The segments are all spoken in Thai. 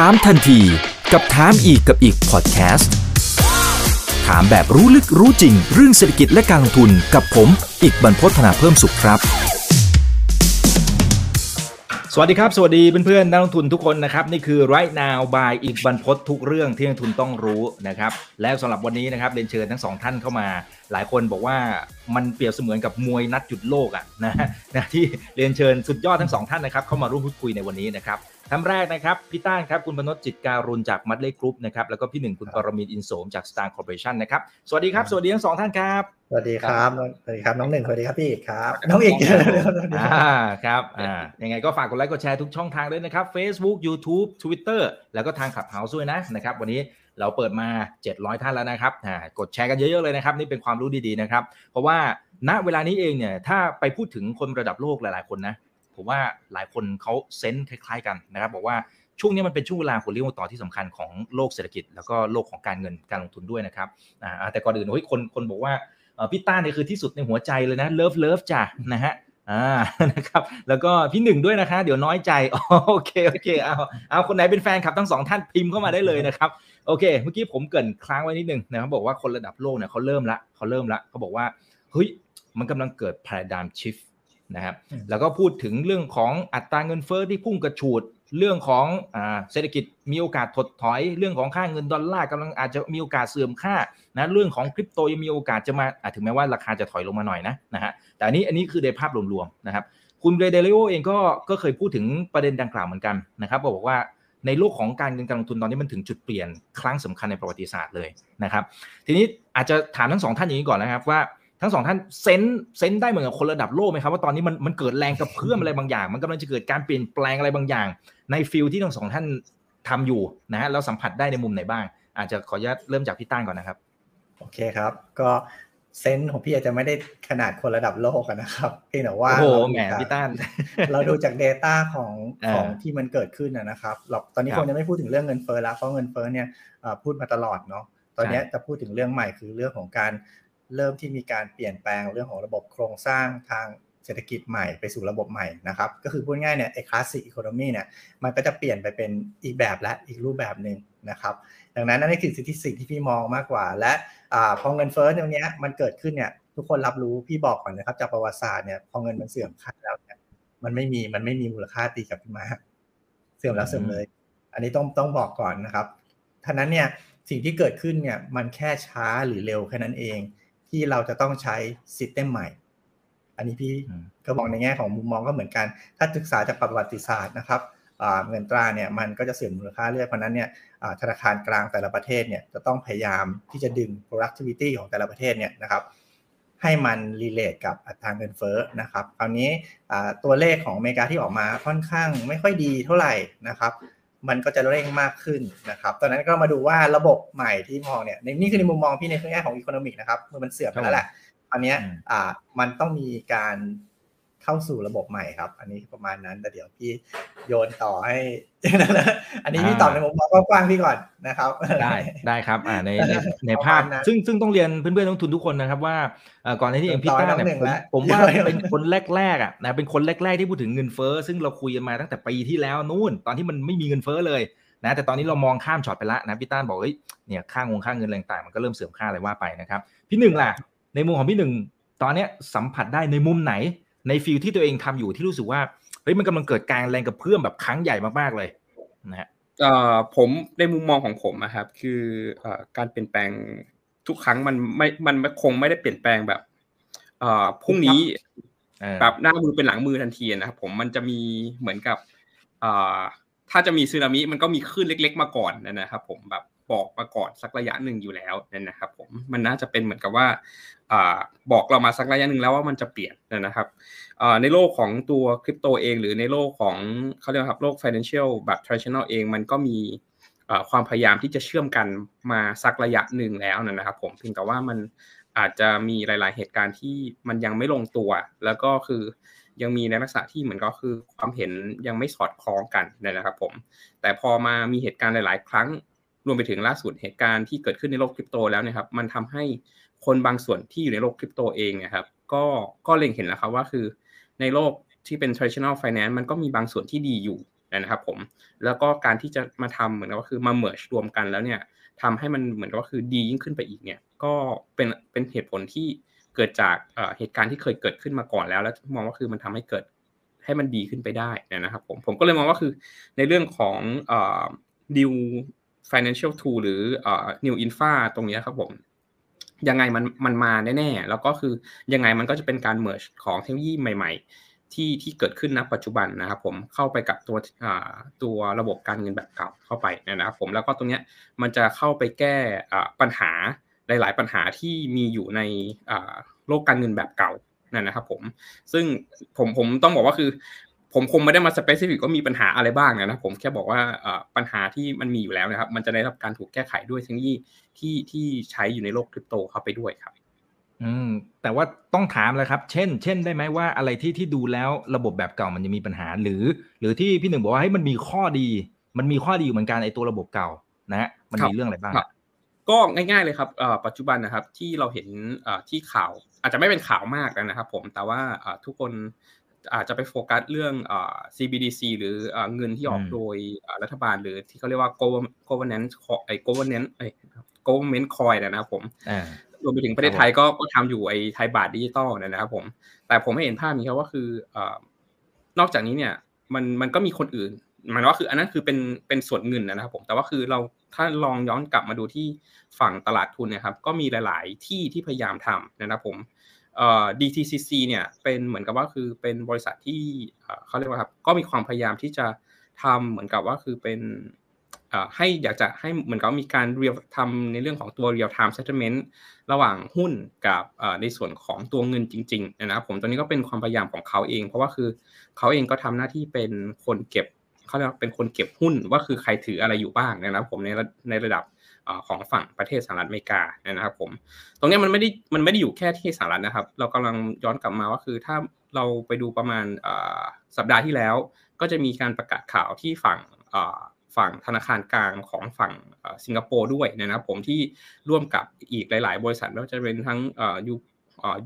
ถามทันทีกับถามอีกกับอีกพอดแคสต์ถามแบบรู้ลึกรู้จริง เรื่องเศรษฐกิจและการลงทุนกับผม อีกบรรพฒนาเพิ่มสุขครับ สวัสดีครับ สวัสดีเพื่อนๆนักลงทุนทุกคนนะครับ นี่คือ right now by อีกบรรพททุกเรื่องที่นักลงทุนต้องรู้นะครับ แล้วสำหรับวันนี้นะครับเรียนเชิญทั้งสองท่านเข้ามา หลายคนบอกว่ามันเปรียบเสมือนกับมวยนัดหยุดโลกอะนะนะที่เรียนเชิญสุดยอดทั้งสองท่านนะครับเข้ามาร่วมพูดคุยในวันนี้นะครับ ท่านแรกนะครับพี่ต้านครับคุณพนศจิตการุณจากมัดเล่กรุ๊ปนะครับแล้วก็พี่หนึ่งคุณปรมินทร์อินโสมจากสตาร์คอร์ปอเรชั่นนะครับสวัสดีครับ สวัสดีทั้งสองท่านครับ สวัสดีครับน้องสวัสดีครับน้องหนึ่งสวัสดีครับพี่อิกครับ น้องอิกอ่าครับอ่ายังไงก็ฝากกดไลค์กดแชร์ทุกช่องทางด้วยนะครับ Facebook YouTube Twitter แล้วก็ทาง Clubhouse ด้วยนะนะครับวันนี้เราเปิดมา 700 ท่านแล้วนะครับอ่ากดแชร์กันเยอะๆเลยนะครับนี่เป็นความรู้ดีๆนะครับเพราะว่าณเวลานี้เองเนี่ยถ้าไปพูดถึงคนระดับโลกหลายๆคนนะ ผมว่าหลายคนเขา sense คล้าย ๆ กันนะครับ บอกว่าช่วงนี้มันเป็นช่วงเวลาหัวเรี่ยวหัวต่อที่สำคัญของโลกเศรษฐกิจ แล้วก็โลกของการเงินการลงทุนด้วยนะครับแต่ก่อนอื่นเฮ้ยคนคนบอกว่าพี่ต้าเนี่ยคือที่สุดในหัวใจเลยนะ love love จ้ะนะฮะอ่านะครับแล้วก็พี่หนึ่งด้วยนะคะ เดี๋ยวน้อยใจโอเคโอเคเอาเอาคนไหนเป็นแฟนคลับทั้งสองท่านพิมพ์เข้ามาได้เลยนะครับโอเค เมื่อกี้ผมเกินค้างไว้นิดนึงนะครับบอกว่าคนระดับโลกเนี่ยเขาเริ่มละเขาเริ่มละเขาบอกว่าเฮ้ยมันกำลังเกิด paradigm shift นะครับแล้วก็พูดถึงเรื่องของอัตราเงินเฟ้อที่พุ่งกระฉูดเรื่องของเศรษฐกิจมีโอกาสถดถอย เรื่องของค่าเงินดอลลาร์กำลังอาจจะมีโอกาสเสื่อมค่านะเรื่องของคริปโตยังมีโอกาสจะมาถึงแม้ว่าราคาจะถอยลงมาหน่อยนะนะฮะแต่อันนี้อันนี้คือในภาพรวมๆนะครับคุณเรเดลิโอเองก็ก็เคยพูดถึงประเด็นดังกล่าวเหมือนกันนะครับบอกว่าในโลกของการเงินการลงทุนตอนนี้มันถึงจุดเปลี่ยนครั้งสำคัญในประวัติศาสตร์เลยนะครับทีนี้อาจจะถามทั้งสองท่านอย่างนี้ก่อนนะครับว่า ทั้งสองท่านเซนเซนได้เหมือนกับคนระดับโลกไหมครับว่าตอนนี้มันมันเกิดแรงกระเพื่อมอะไรบางอย่าง มันกำลังจะเกิดการเปลี่ยนแปลงอะไรบางอย่าง ในฟิลที่ทั้งสองท่านทำอยู่นะฮะแล้วสัมผัสได้ในมุมไหนบ้าง อาจจะขออนุญาตเริ่มจากพี่ต้านก่อนนะครับ โอเคครับ ก็เซนของพี่อาจจะไม่ได้ขนาดคนระดับโลกนะครับเพียงแต่ว่าโอ้โหแหมพี่ต้านเราดูจาก Data ของของที่มันเกิดขึ้นนะครับเราตอนนี้คนจะไม่พูดถึงเรื่องเงินเฟ้อแล้วเพราะเงินเฟ้อเนี่ยพูดมาตลอดเนาะตอนนี้จะพูดถึงเรื่องใหม่คือเรื่องของการ เริ่มที่มีการเปลี่ยนแปลงเรื่องของระบบโครงสร้างทางเศรษฐกิจใหม่ไปสู่ระบบใหม่นะครับ ก็คือพูดง่ายเนี่ยไอ้คลาสสิกอีโคโนมีเนี่ยมันก็จะเปลี่ยนไปเป็นอีกแบบและอีกรูปแบบหนึ่งนะครับ ดังนั้นนั่นคือสิ่งที่สิ่งที่พี่มองมากกว่า และอพอเงินเฟ้อตรงนี้มันเกิดขึ้นเนี่ยทุกคนรับรู้พี่บอกก่อนนะครับจากประวัติศาสตร์เนี่ยพอเงินมันเสื่อมค่าแล้วเนี่ยมันไม่มีมันไม่มีมูลค่าตีกลับขึ้นมา เสื่อมแล้วเสื่อมเลย อันนี้ต้องต้องบอกก่อนนะครับท่านั้นเนี่ยสิ่งที่เกิดขึ้นเนี่ยมันแค่ช้าหรือเร็วแค่นั้นเอง ที่เราจะต้องใช้ซิสเต็มใหม่ อันนี้พี่ก็มองในแง่ของมุมมองก็เหมือนกัน ถ้าศึกษาจากประวัติศาสตร์นะครับเงินตราเนี่ยมันก็จะเสื่อมมูลค่าเรื่อยเพราะนั้นเนี่ยธนาคารกลางแต่ละประเทศเนี่ยจะต้องพยายามที่จะดึง productivity ของแต่ละประเทศเนี่ยนะครับให้มันรีเลทกับอัตราเงินเฟ้อนะครับคราวนี้ตัวเลขของอเมริกาที่ออกมาค่อนข้างไม่ค่อยดีเท่าไหร่นะครับ มันก็จะเร่งมากขึ้นนะครับ ตอนนั้นก็มาดูว่าระบบใหม่ที่มองเนี่ยนี่คือในมุมมองพี่ในแง่ของอีโคโนมิกนะครับมันเสื่อมไปแล้วแหละอันนี้อ่ามันต้องมีการ เข้าสู่ระบบใหม่ครับ อันนี้ประมาณนั้นแต่เดี๋ยวพี่โยนต่อให้อันนี้พี่ตอบในมุมมองกว้างๆพี่ก่อนนะครับ ได้ได้ครับอ่าในในในภาพ ซึ่งซึ่งต้องเรียนเพื่อนๆต้องทุนทุกคนนะครับว่าก่อนในที่เองพี่ต้าเนี่ยผมผมว่าเป็นคนแรกๆอะนะเป็นคนแรกๆที่พูดถึงเงินเฟ้อซึ่งเราคุยกันมาตั้งแต่ปีที่แล้วนู่น ตอนที่มันไม่มีเงินเฟ้อเลยนะแต่ตอนนี้เรามองข้ามช็อตไปละนะพี่ต้านบอกเฮ้ยเนี่ยค่างงค่าเงินแรงต่างมันก็เริ่มเสื่อมค่าอะไรว่าไปนะครับ พี่หนึ่งล่ะ ในมุมของพี่หนึ่งตอนเนี้ยสัมผัสได้ในมุมไหน ในฟิลที่ตัวเองทำอยู่ที่รู้สึกว่าเฮ้ยมันกำลังเกิดการแรงกับเพื่อมแบบครั้งใหญ่มากๆเลยนะฮะผมในมุมมองของผมนะครับ คือการเปลี่ยนแปลงทุกครั้งมันไม่มันคงไม่ได้เปลี่ยนแปลงแบบพรุ่งนี้แบบหน้ามือเป็นหลังมือทันทีนะครับผมมันจะมีเหมือนกับถ้าจะมีซึนามิมันก็มีคลื่นเล็ก ๆ มาก่อนนะครับ ผมแบบ บอกมาก่อนสักระยะหนึ่งอยู่แล้วนะครับผมมันน่าจะเป็นเหมือนกับว่าบอกเรามาสักระยะหนึ่งแล้วว่ามันจะเปลี่ยนนะครับในโลกของตัวคริปโตเอง หรือในโลกของเขาเรียกครับโลก financial แบบ traditional เองมันก็มีความพยายามที่จะเชื่อมกันมาสักระยะหนึ่งแล้วนะครับผมเพียงแต่ว่ามันอาจจะมีหลาย ๆ เหตุการณ์ที่มันยังไม่ลงตัว แล้วก็คือยังมีในลักษณะที่เหมือนก็คือความเห็นยังไม่สอดคล้องกันนะครับผมแต่พอมามีเหตุการณ์หลาย ๆ ครั้ง รวมไปถึงล่าสุดเหตุการณ์ที่เกิดขึ้นในโลกคริปโตแล้วนะครับ มันทำให้คนบางส่วนที่อยู่ในโลกคริปโตเองนะครับ ก็ก็เล็งเห็นแล้วครับว่าคือในโลกที่เป็น traditional finance มันก็มีบางส่วนที่ดีอยู่นะครับผม แล้วก็การที่จะมาทำเหมือนกับว่าคือมาเมิร์ชรวมกันแล้วเนี่ยทำให้มันเหมือนกับว่าคือดียิ่งขึ้นไปอีกเนี่ย ก็เป็นเป็นเหตุผลที่เกิดจากเหตุการณ์ที่เคยเกิดขึ้นมาก่อนแล้ว แล้วมองว่าคือมันทำให้เกิดให้มันดีขึ้นไปได้นะครับผมผมก็เลยมองว่าคือในเรื่องของ new financial tool หรือ new infra ตรงนี้ครับผมยังไงมันมันมาแน่ๆ แล้วก็คือยังไงมันก็จะเป็นการ merge ของเทคโนโลยีใหม่ ๆ ที่ที่เกิดขึ้นณปัจจุบันนะครับผมเข้าไปกับตัวตัวระบบการเงินแบบเก่าเข้าไปนะครับผมแล้วก็ตรงนี้มันจะเข้าไปแก้ปัญหาหลาย ๆ ปัญหาที่มีอยู่ในโลกการเงินแบบเก่านั่นนะครับผมซึ่งผมผมต้องบอกว่าคือ ผมคงไม่ได้มาสเปซิฟิกว่ามีปัญหาอะไรบ้างนะผมแค่บอกว่าปัญหาที่มันมีอยู่แล้วนะครับ มันจะได้รับการถูกแก้ไขด้วยเทคโนโลยีที่ที่ใช้อยู่ในโลกคริปโตเข้าไปด้วยครับ อืมแต่ว่าต้องถามเลยครับ เช่น เช่นได้ไหมว่าอะไรที่ที่ดูแล้วระบบแบบเก่ามันจะมีปัญหา หรือ หรือที่พี่หนึ่งบอกว่าให้มันมีข้อดี มันมีข้อดีเหมือนกันไอตัวระบบเก่านะฮะมันมีเรื่องอะไรบ้างก็ง่ายๆเลยครับปัจจุบันนะครับที่เราเห็นที่ข่าว อาจจะไม่เป็นข่าวมากนะครับ ผมแต่ว่าทุกคน อาจจะไปโฟกัสเรื่อง CBDC หรือเงินที่ออกโดยรัฐบาลหรือที่เขาเรียกว่า governance ไอ้ governance ไอ้ government coin นะครับผมรวมไปถึงประเทศไทยก็ก็ทำอยู่ไอ้ไทยบาทดิจิตอลนะครับผม แต่ผมไม่เห็นภาพนี้ครับว่าคือนอกจากนี้เนี่ยมันมันก็มีคนอื่นหมายว่าคืออันนั้นคือเป็นเป็นส่วนเงินนะครับผมแต่ว่าคือเราถ้าลองย้อนกลับมาดูที่ฝั่งตลาดทุนนะครับ ก็มีหลาย ๆ ที่ที่พยายามทำนะครับผมเอ่อ DTCC เนี่ยเป็นเหมือนกับว่าคือเป็นบริษัทที่เขาเรียกว่าครับก็มีความพยายามที่จะทำเหมือนกับว่าคือเป็นให้อยากจะให้เหมือนกับมีการเรียลทำในเรื่องของตัว real time settlement ระหว่างหุ้นกับในส่วนของตัวเงินจริงๆนะครับผมตอนนี้ก็เป็นความพยายามของเขาเอง เพราะว่าคือเขาเองก็ทำหน้าที่เป็นคนเก็บเขาเรียกเป็นคนเก็บหุ้นว่าคือใครถืออะไรอยู่บ้างนะครับผมในในระดับ ของฝั่งประเทศสหรัฐอเมริกานะครับผมตรงนี้มันไม่ได้มันไม่ได้อยู่แค่ที่สหรัฐนะครับ เรากำลังย้อนกลับมาว่าคือถ้าเราไปดูประมาณสัปดาห์ที่แล้ว ก็จะมีการประกาศข่าวที่ฝั่งฝั่งธนาคารกลางของฝั่งสิงคโปร์ด้วยนะครับผมที่ร่วมกับอีกหลาย ๆ บริษัทไม่ว่าจะเป็นทั้งยู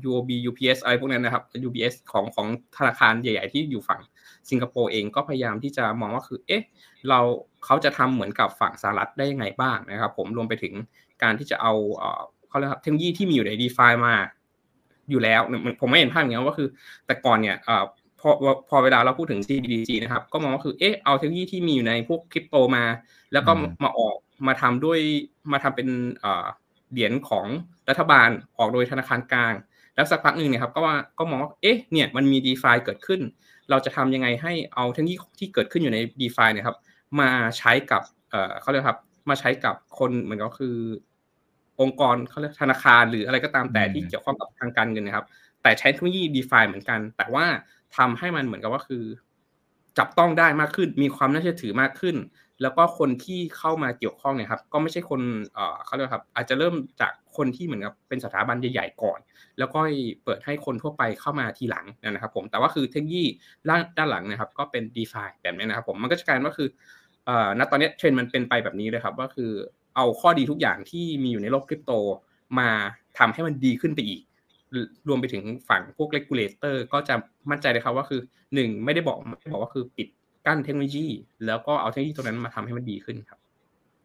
UOB UPS อะไรพวกนั้นนะครับ UBS ของของธนาคารใหญ่ ๆ ที่อยู่ฝั่งสิงคโปร์เองก็พยายามที่จะมองว่าคือเอ๊ะเราเขาจะทำเหมือนกับฝั่งสหรัฐได้ยังไงบ้างนะครับ ผมรวมไปถึงการที่จะเอาเขาเรียกเทคโนโลยีที่มีอยู่ใน d e f ามาอยู่แล้วผมไม่เห็นภาพอย่างนี้ว่าคือ แต่ก่อนเนี่ยพอพอเวลาเราพูดถึง CBDC นะครับ ก็มองว่าคือเอ๊ะเอาเทคโนโลยีที่มีอยู่ในพวกคริปโตมา แล้วก็มาออกมาทำด้วยมาทำเป็น เหรียญของรัฐบาลออกโดยธนาคารกลาง แล้วสักพักหนึ่งเนี่ยครับก็ว่าก็มองว่าเอ๊ะเนี่ยมันมี d e f าเกิดขึ้น เราจะทำยังไงให้เอาเทคโนโลยีที่เกิดขึ้นอยู่ใน d e f าเนี่ยครับมาใช้กับเขาเรียกครับมาใช้กับคนเหมือนก็คือ องค์กรเขาเรียกธนาคารหรืออะไรก็ตามแต่ที่เกี่ยวข้องกับทางการเงินนะครับ แต่ใช้เทคโนโลยี d e f าเหมือนกัน แต่ว่าทำให้มันเหมือนกับว่าคือ จับต้องได้มากขึ้นมีความน่าเชื่อถือมากขึ้น แล้วก็คนที่เข้ามาเกี่ยวข้องเนี่ยครับ ก็ไม่ใช่คนเขาเรียกครับ อาจจะเริ่มจากคนที่เหมือนกับเป็นสถาบันใหญ่ๆก่อน แล้วก็เปิดให้คนทั่วไปเข้ามาทีหลังนะครับ ผมแต่ว่าคือเทคโนโลยีด้านหลังนะครับ ก็เป็น d e f าแบบนี้นะครับ ผมมันก็จะกลายว่าคือณตอนนี้เทรนด์มันเป็นไปแบบนี้เลยครับก็คือเอาข้อดีทุกอย่างที่มีอยู่ในโลกคริปโตมาทำให้มันดีขึ้นไปอีก รวมไปถึงฝั่งพวก regulator ก็จะมั่นใจเลยครับว่าคือหนึ่งไม่ได้บอกไม่ได้บอกว่าคือปิด กั้นเทคโนโลยี แล้วก็เอาเทคโนโลยีตรงนั้นมาทำให้มันดีขึ้นครับ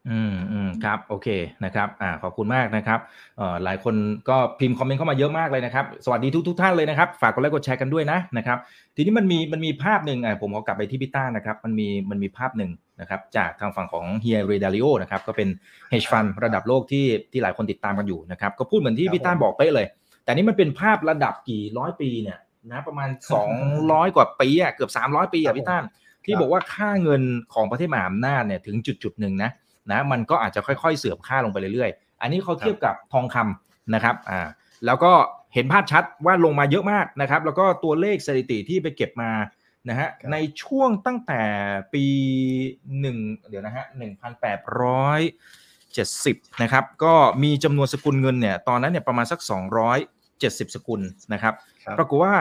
อืมอืมครับ โอเคนะครับ อ่าขอบคุณมากนะครับเอ่อหลายคนก็พิมพ์คอมเมนต์เข้ามาเยอะมากเลยนะครับ สวัสดีทุกทุกท่านเลยนะครับ ฝากกดไลค์กดแชร์กันด้วยนะนะครับ ทีนี้มันมีมันมีภาพหนึ่งอ่าผมขอกลับไปที่พี่ต้านะครับ มันมีมันมีภาพหนึ่งนะครับจากทางฝั่งของเฮียเรดาริโอนะครับก็เป็นเฮชฟันระดับโลกที่ที่หลายคนติดตามกันอยู่นะครับ ก็พูดเหมือนที่พี่ต้าบอกไปเลย แต่นี่มันเป็นภาพระดับกี่ร้อยปีเนี่ยนะประมาณ 200 กว่าปีอะเกือบ 300 ปีอะพี่ต้า ที่บอกว่าค่าเงินของประเทศมหาอำนาจเนี่ยถึงจุดจุดหนึ่งนะนะมันก็อาจจะค่อยๆ เสื่อมค่าลงไปเรื่อยๆ อันนี้เขาเทียบกับทองคำนะครับอ่าแล้วก็เห็นภาพชัดว่าลงมาเยอะมากนะครับ แล้วก็ตัวเลขสถิติที่ไปเก็บมานะฮะในช่วงตั้งแต่ปีหนึ่งเดี๋ยวนะฮะหนึ่งพันแปดร้อยเจ็ดสิบนะครับก็มีจำนวนสกุลเงินเนี่ยตอนนั้นเนี่ยประมาณสักสองร้อยเจ็ดสิบสกุลนะครับ ปรากฏว่า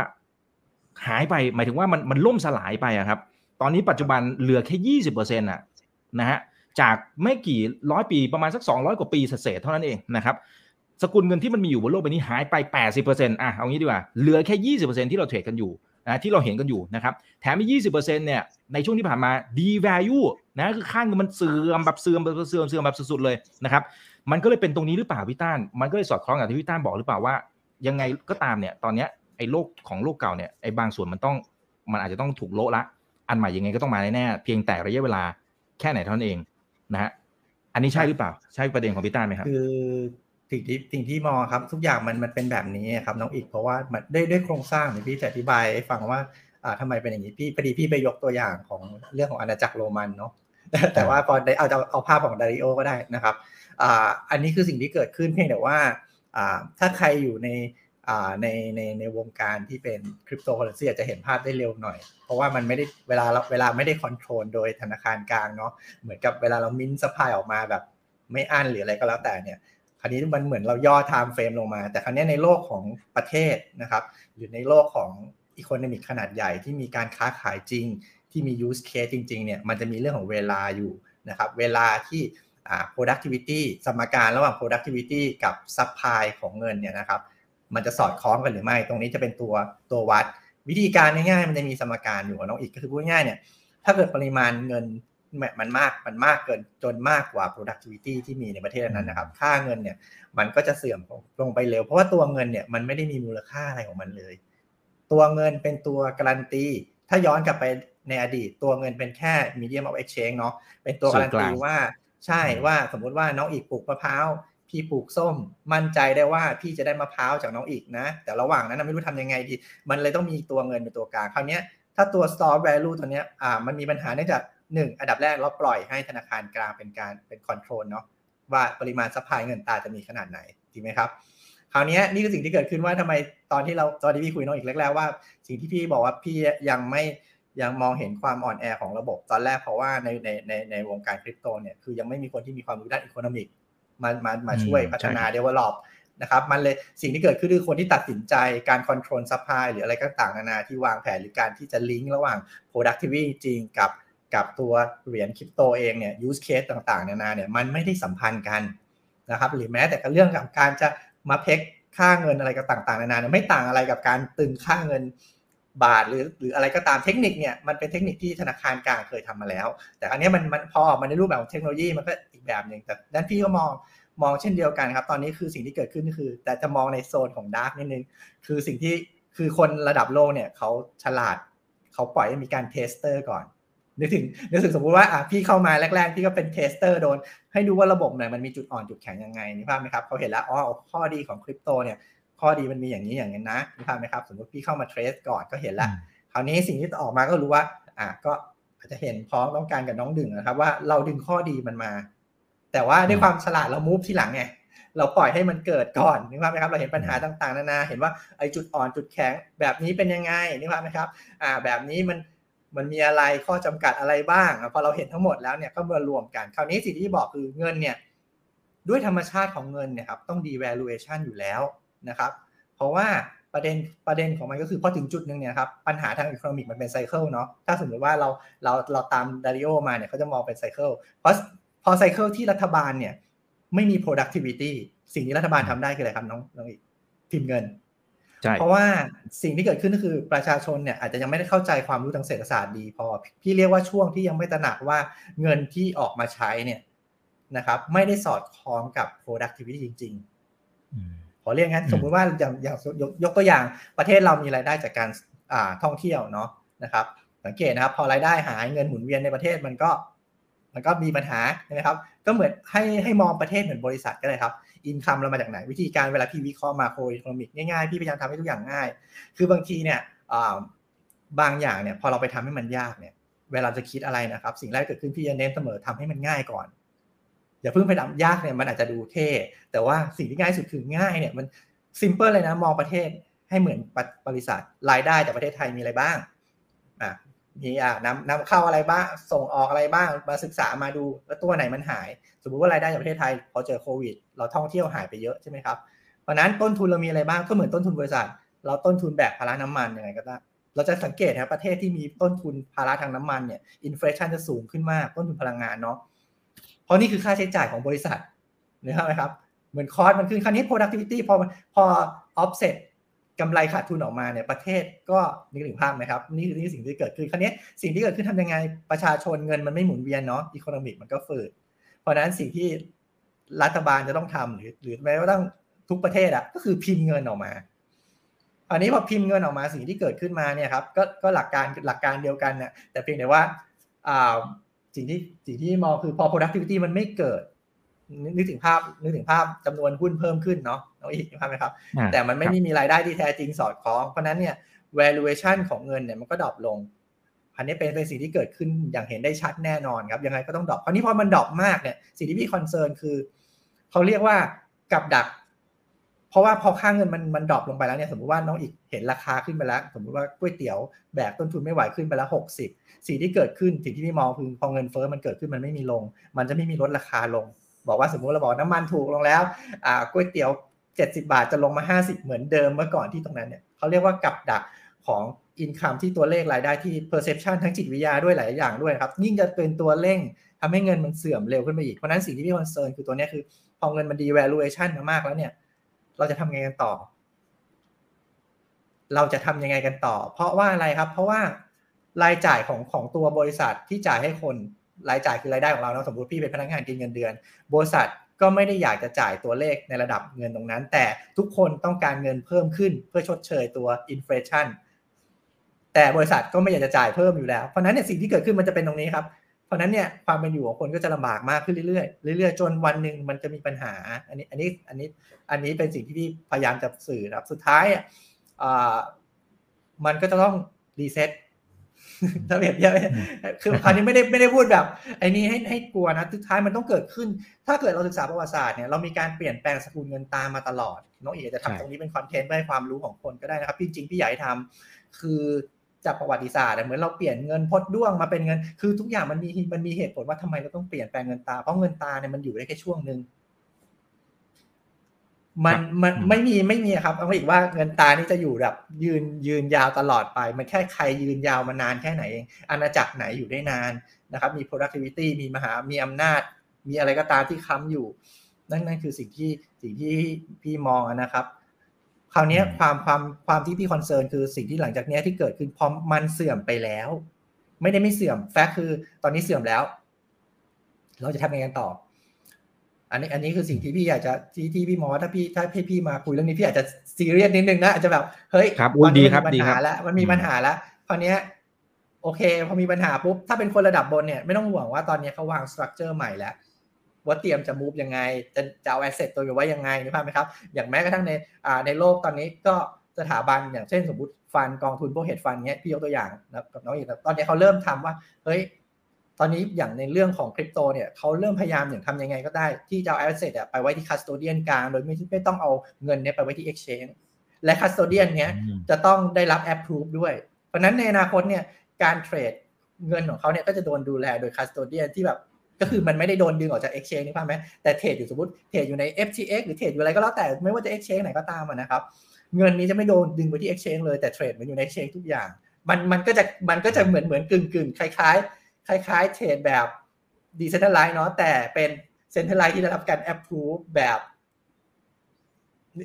หายไปหมายถึงว่ามันมันล่มสลายไปอะครับ ตอนนี้ปัจจุบันเหลือแค่ยี่สิบเปอร์เซ็นต์อะนะฮะจากไม่กี่ร้อยปีประมาณสัก200กว่าปีเศษเท่านั้นเองนะครับสกุลเงินที่มันมีอยู่บนโลกใบนี้หายไป80%อะเอางี้ดีกว่าเหลือแค่20%ที่เราเทรดกันอยู่นะที่เราเห็นกันอยู่นะครับแถมอีก20%เปอร์เซ็นต์เนี่ยในช่วงที่ผ่านมา devalue นะคือค่างเงินมันเสื่อมแบบเสื่อมแบบเสื่อมเสื่อมแบบสุดๆเลยนะครับมันก็เลยเป็นตรงนี้หรือเปล่าพี่ต้าน มันก็เลยสอดคล้องกับที่พี่ต้านบอกหรือเปล่าว่า ยังไงก็ตามเนี่ยตอนเนี้ยไอ้โลกของโลกเก่าเนี่ยไอ้บางส่วนมันต้องมันอาจจะต้องถูกโละละ อันใหม่ยังไงก็ต้องมาแน่ๆเพียงแต่ระยะเวลาแค่ไหนเท่านั้นเองนะฮะอันนี้ใช่หรือเปล่า ใช่ประเด็นของพี่ต้านไหมครับ คือสิ่งที่สิ่งที่มองครับ ทุกอย่างมันมันเป็นแบบนี้ครับน้องอีกเพราะว่ามันได้ด้วยโครงสร้างพี่จะอธิบายให้ฟังว่าอ่าทำไมเป็นอย่างนี้พี่พอดีพี่ไปยกตัวอย่างของเรื่องของอาณาจักรโรมันเนาะแต่ว่าพอได้เอาเอาภาพของดาริโอก็ได้นะครับอ่าอันนี้คือสิ่งที่เกิดขึ้นเพียงแต่ว่าอ่าถ้าใครอยู่ใน ในในในวงการที่เป็นคริปโตเคอเรนซีอาจจะเห็นภาพได้เร็วหน่อย เพราะว่ามันไม่ได้เวลาเวลาไม่ได้ control โดยธนาคารกลางเนาะเหมือนกับเวลาเรา mint supply ออกมาแบบไม่อั้นหรืออะไรก็แล้วแต่เนี่ยคราวนี้มันเหมือนเราย่อ time frame ลงมา แต่คราวนี้ในโลกของประเทศนะครับหรือในโลกของ economic ขนาดใหญ่ที่มีการค้าขายจริง ที่มี use case จริงๆเนี่ยมันจะมีเรื่องของเวลาอยู่นะครับเวลาที่ productivity สมการระหว่าง productivity กับ supply ของเงินเนี่ยนะครับ มันจะสอดคล้องกันหรือไม่ ตรงนี้จะเป็นตัวตัววัด วิธีการง่ายๆมันจะมีสมการอยู่น้องอีกก็คือพูดง่ายเนี่ยถ้าเกิดปริมาณเงินมันมากมันมากเกินจนมากกว่า productivity ที่มีในประเทศนั้นนะครับ ค่าเงินเนี่ยมันก็จะเสื่อมลงไปเร็ว เพราะว่าตัวเงินเนี่ยมันไม่ได้มีมูลค่าอะไรของมันเลย ตัวเงินเป็นตัวการันตี ถ้าย้อนกลับไปในอดีต ตัวเงินเป็นแค่ medium of exchange เนาะเป็นตัวการันตีว่าใช่ว่าสมมุติว่าน้องอิกปลูกมะพร้าว พี่ปลูกส้ม มั่นใจได้ว่าพี่จะได้มะพร้าวจากน้องอิกนะ แต่ระหว่างนั้นไม่รู้ทำยังไงดี มันเลยต้องมีตัวเงินเป็นตัวกลางคราวนี้ถ้าตัว store value ตัวนี้อ่ามันมีปัญหาเนื่องจากหนึ่งอันดับแรกเราปล่อยให้ธนาคารกลางเป็นการเป็น control เนาะว่าปริมาณ supply เงินตราจะมีขนาดไหนจริงไหมครับคราวนี้นี่คือสิ่งที่เกิดขึ้นว่าทำไมตอนที่เราตอนที่พี่คุยน้องอีกแรกๆว่า สิ่งที่พี่บอกว่าพี่ยังไม่ยังมองเห็นความอ่อนแอของระบบตอนแรกเพราะว่าในในในในวงการคริปโตเนี่ยคือยังไม่มีคนที่มีความรู้ด้าน economic มามามาช่วยพัฒนา develop นะครับมันเลยสิ่งที่เกิดขึ้นคือคนที่ตัดสินใจการ control supply หรืออะไรก็ต่างนานาที่วางแผนหรือการที่จะลิงก์ระหว่าง productivity จริงกับกับตัวเหรียญคริปโตเองเนี่ย use case ต่างๆ นานาเนี่ยมันไม่ได้สัมพันธ์กันนะครับหรือแม้แต่เรื่องกับการจะมา peg ค่าเงินอะไรก็ต่างๆ นานาเนี่ยไม่ต่างอะไรกับการตรึงค่าเงินบาทหรือหรืออะไรก็ตามเทคนิคเนี่ยมันเป็นเทคนิคที่ธนาคารกลางเคยทำมาแล้ว แต่อันนี้มันมันพอมันในรูปแบบของเทคโนโลยีมันก็อีก แบบหนึ่งแต่ด้านพี่ก็มองมองเช่นเดียวกันครับ ตอนนี้คือสิ่งที่เกิดขึ้นก็คือ แต่จะมองในโซนของ dark นิดนึง คือสิ่งที่คือคนระดับโลกเนี่ยเขาฉลาดเขาปล่อยให้มีการ tester ก่อนนึกถึงนึกถึงสมมุติว่าอะพี่เข้ามาแรกๆ พี่ก็เป็น tester โดน ให้ดูว่าระบบไหนมันมีจุดอ่อนจุดแข็งยังไงนึกภาพไหมครับเขาเห็นแล้วอ๋อข้อดีของคริปโตเนี่ยข้อดีมันมีอย่างนี้อย่างนี้นะนึกภาพไหมครับ สมมติพี่เข้ามาเทรสก่อนก็เห็นแล้วคราวนี้สิ่งที่ออกมาก็รู้ว่าอะก็อาจจะเห็นพ้องต้องกันกับน้องอิกนะครับว่าเราดึงข้อดีมันมา แต่ว่าด้วยความฉลาดเรา move ทีหลังไงเราปล่อยให้มันเกิดก่อนนึกภาพไหมครับเราเห็นปัญหาต่างๆนานาเห็นว่าไอ้จุดอ่อนจุดแข็งแบบนี้เป็นยังไงนึกภาพไหมครับอ่าแบบนี้มันมันมีอะไรข้อจำกัดอะไรบ้างพอเราเห็นทั้งหมดแล้วเนี่ยก็มารวมกันคราวนี้สิ่งที่บอกคือเงินเนี่ยด้วยธรรมชาติของเงินเนี่ยครับต้อง devaluation อยู่แล้วนะครับ เพราะว่าประเด็นประเด็นของมันก็คือพอถึงจุดหนึ่งเนี่ยครับปัญหาทาง economic มันเป็น cycle เนาะถ้าสมมติว่าเราเราเราตาม Dalio มาเนี่ยเขาจะมองเป็น cycle เพราะ พอ cycle ที่รัฐบาลเนี่ยไม่มี productivity สิ่งที่รัฐบาลทำได้คืออะไรครับน้องน้องอีกพิมพ์เงินเพราะว่าสิ่งที่เกิดขึ้นก็คือประชาชนเนี่ยอาจจะยังไม่ได้เข้าใจความรู้ทางเศรษฐศาสตร์ดีพอ พี่เรียกว่าช่วงที่ยังไม่ตระหนักว่าเงินที่ออกมาใช้เนี่ยนะครับ ไม่ได้สอดคล้องกับ productivity จริงๆขอเรียกงั้น สมมุติว่าอย่างอย่างยกตัวอย่างประเทศเรามีรายได้จากการอ่าท่องเที่ยวเนาะนะครับ สังเกตนะครับ พอรายได้หายเงินหมุนเวียนในประเทศมันก็ มันก็มีปัญหาใช่ไหมครับ ก็เหมือนให้ให้มองประเทศเหมือนบริษัทก็เลยครับ income เรามาจากไหน วิธีการเวลาพี่วิเคราะห์ macroeconomic ง่ายๆ พี่พยายามทำให้ทุกอย่างง่าย คือบางทีเนี่ยบางอย่างเนี่ยพอเราไปทำให้มันยากเนี่ย เวลาจะคิดอะไรนะครับ สิ่งแรกเกิดขึ้นพี่จะเน้นเสมอทำให้มันง่ายก่อน อย่าเพิ่งไปทำยากเนี่ยมันอาจจะดูเท่ แต่ว่าสิ่งที่ง่ายสุดคือง่ายเนี่ยมัน simple เลยนะมองประเทศให้เหมือนบริษัทรายได้จากประเทศไทยมีอะไรบ้างอะ มีอ่านำนำเข้าอะไรบ้าง ส่งออกอะไรบ้าง มาศึกษามาดูแล้วตัวไหนมันหาย สมมุติว่ารายได้จากประเทศไทย พอเจอโควิด เราท่องเที่ยวหายไปเยอะใช่ไหมครับ เพราะนั้นต้นทุนเรามีอะไรบ้าง ก็เหมือนต้นทุนบริษัท เราต้นทุนแบกภาระน้ำมันยังไงก็ได้ เราจะสังเกตครับประเทศที่มีต้นทุนภาระทางน้ำมันเนี่ย อินฟลชันจะสูงขึ้นมาก ต้นทุนพลังงานเนาะ เพราะนี่คือค่าใช้จ่ายของบริษัทนะครับ เหมือนคอร์สมันขึ้นคราวนี้ productivity พอพอ offset กำไรขาดทุนออกมาเนี่ยประเทศก็นึกถึงภาพไหมครับนี่คือนี่สิ่งที่เกิดขึ้นคราวนี้สิ่งที่เกิดขึ้นทำยังไงประชาชนเงินมันไม่หมุนเวียนเนาะอีโคโนมิกมันก็ฝืดเพราะนั้นสิ่งที่รัฐบาลจะต้องทำหรือ หรือแม้ว่าต้องทุกประเทศอะก็คือพิมพ์เงินออกมาอันนี้พอพิมพ์เงินออกมาสิ่งที่เกิดขึ้นมาเนี่ยครับก็ก็หลักการหลักการเดียวกันเนี่ยแต่เพียงแต่ว่าอ่าสิ่งที่สิ่งที่มองคือพอ productivity มันไม่เกิด นึกถึงภาพนึกถึงภาพจำนวนหุ้นเพิ่มขึ้นเนาะน้องนึกภาพไหมครับ แต่มันไม่มีรายได้ที่แท้จริงสอดคล้อง เพราะนั้นเนี่ย valuation ของเงินเนี่ยมันก็ drop ลง อันนี้เป็นเป็นสิ่งที่เกิดขึ้นอย่างเห็นได้ชัดแน่นอนครับ ยังไงก็ต้อง drop คราวนี้พอมัน drop มากเนี่ยสิ่งที่พี่ concern คือเขาเรียกว่ากับดัก เพราะว่าพอค่าเงินมันมัน drop ลงไปแล้วเนี่ยสมมติว่าน้องอิกเห็นราคาขึ้นไปแล้ว สมมติว่าก๋วยเตี๋ยวแบกต้นทุนไม่ไหวขึ้นไปแล้วหกสิบสิ่งที่เกิดขึ้นสิ่งที่พี่มองคือพอเงินเฟ้อมันเกิดขึ้นมันไม่มีลง มันจะไม่มีลดราคาลง บอกว่าสมมุติเราบอกน้ำมันถูกลงแล้วอ่าก๋วยเตี๋ยว 70 บาทจะลงมา 50 เหมือนเดิมเมื่อก่อนที่ตรงนั้นเนี่ยเขาเรียกว่ากับดักของ income ที่ตัวเลขรายได้ที่ perception ทั้งจิตวิทยาด้วยหลายอย่างด้วยครับ ยิ่งจะเป็นตัวเร่งทำให้เงินมันเสื่อมเร็วขึ้นไปอีก เพราะนั้นสิ่งที่พี่ concern คือตัวนี้คือ พอเงินมัน devaluation มามากแล้วเนี่ย เราจะทำยังไงกันต่อ เราจะทำยังไงกันต่อ เพราะว่าอะไรครับ เพราะว่ารายจ่ายของของตัวบริษัทที่จ่ายให้คน รายจ่ายคือรายได้ของเราเนาะสมมติพี่เป็นพนักงานกินเงินเดือน บริษัทก็ไม่ได้อยากจะจ่ายตัวเลขในระดับเงินตรงนั้น แต่ทุกคนต้องการเงินเพิ่มขึ้นเพื่อชดเชยตัวอินฟลชันแต่บริษัทก็ไม่อยากจะจ่ายเพิ่มอยู่แล้ว เพราะนั้นเนี่ยสิ่งที่เกิดขึ้นมันจะเป็นตรงนี้ครับ เพราะนั้นเนี่ยความเป็นอยู่ของคนก็จะลำบากมากขึ้นเรื่อยๆเรื่อยๆจนวันหนึ่งมันจะมีปัญหา อันนี้อันนี้อันนี้อันนี้เป็นสิ่งที่พี่พยายามจะสื่อครับ สุดท้ายอ่ามันก็จะต้องรีเซ็ต ถ้าเปรียบเทียบคือคราวนี้ไม่ได้ไม่ได้พูดแบบไอ้นี้ให้ให้กลัวนะสุดท้ายมันต้องเกิดขึ้น ถ้าเกิดเราศึกษาประวัติศาสตร์เนี่ยเรามีการเปลี่ยนแปลงสกุลเงินตามมาตลอด น้องเอ๋จะทำตรงนี้เป็นคอนเทนต์เพื่อให้ความรู้ของคนก็ได้นะครับจริงๆพี่ใหญ่ทำคือจากประวัติศาสตร์เหมือนเราเปลี่ยนเงินพดด้วงมาเป็นเงิน คือทุกอย่างมันมีมันมีเหตุผลว่าทำไมเราต้องเปลี่ยนแปลงเงินตา เพราะเงินตาเนี่ยมันอยู่ได้แค่ช่วงหนึ่ง มันมันไม่มีไม่มีครับเอาอีกว่าเงินตานี่จะอยู่แบบยืนยืนยาวตลอดไป มันแค่ใครยืนยาวมานานแค่ไหนเองอาณาจักรไหนอยู่ได้นานนะครับ มี productivity มีมหา มีอำนาจ มีอะไรก็ตามที่ค้ำอยู่ นั่นนั่นคือสิ่งที่สิ่งที่พี่มองนะครับ คราวนี้ความความความที่พี่คอนเซิร์นคือสิ่งที่หลังจากนี้ที่เกิดขึ้นพอมันเสื่อมไปแล้ว ไม่ได้ไม่เสื่อมแฟกคือตอนนี้เสื่อมแล้ว เราจะทำยังไงต่อ อันนี้อันนี้คือสิ่งที่พี่อยากจะที่ที่พี่มอถ้าพี่ถ้าพี่พี่มาคุยเรื่องนี้พี่อาจจะซีเรียสนิดนึงนะอาจจะแบบเฮ้ยมันมีปัญหาแล้วมันมีปัญหาแล้วคราวนี้โอเค พอมีปัญหาปุ๊บถ้าเป็นคนระดับบนเนี่ยไม่ต้องห่วงว่าตอนนี้เขาวาง structure ใหม่แล้วว่าเตรียมจะ move ยังไง จะจะเอา asset ตัวไปไว้ยังไงนึกภาพไหมครับ อย่างแม้กระทั่งในอ่าในโลกตอนนี้ก็สถาบันอย่างเช่นสมมติ fund กองทุนพวก hedge fund เนี้ยพี่ยกตัวอย่างนะกับน้องอิกตอนนี้เขาเริ่มทำว่าเฮ้ย ตอนนี้อย่างในเรื่องของคริปโตเนี่ยเขาเริ่มพยายามอย่างทำยังไงก็ได้ ที่จะเอา asset ไปไว้ที่ custodian กลางโดยไม่ไม่ต้องเอาเงินเนี้ยไปไว้ที่ Exchange และ custodian เนี้ยจะต้องได้รับ approve ด้วย เพราะนั้นในอนาคตเนี่ยการ trade เงินของเขาเนี่ยก็จะโดนดูแลโดย custodian ที่แบบก็คือมันไม่ได้โดนดึงออกจาก Exchange นึกภาพไหมแต่ trade อยู่สมมติ trade อยู่ใน FTX หรือ trade อยู่อะไรก็แล้วแต่ไม่ว่าจะ Exchange ไหนก็ตามนะครับเงินนี้จะไม่โดนดึงไปที่ Exchange เลยแต่ trade มันอยู่ใน Exchange ทุกอย่าง มันมันก็จะมันก็จะเหมือนเหมือนกึ่งกึ่งคล้ายๆ คล้ายๆ trade แบบ decentralized เนาะแต่เป็น centralized ที่ได้รับการแอปพูฟแบบ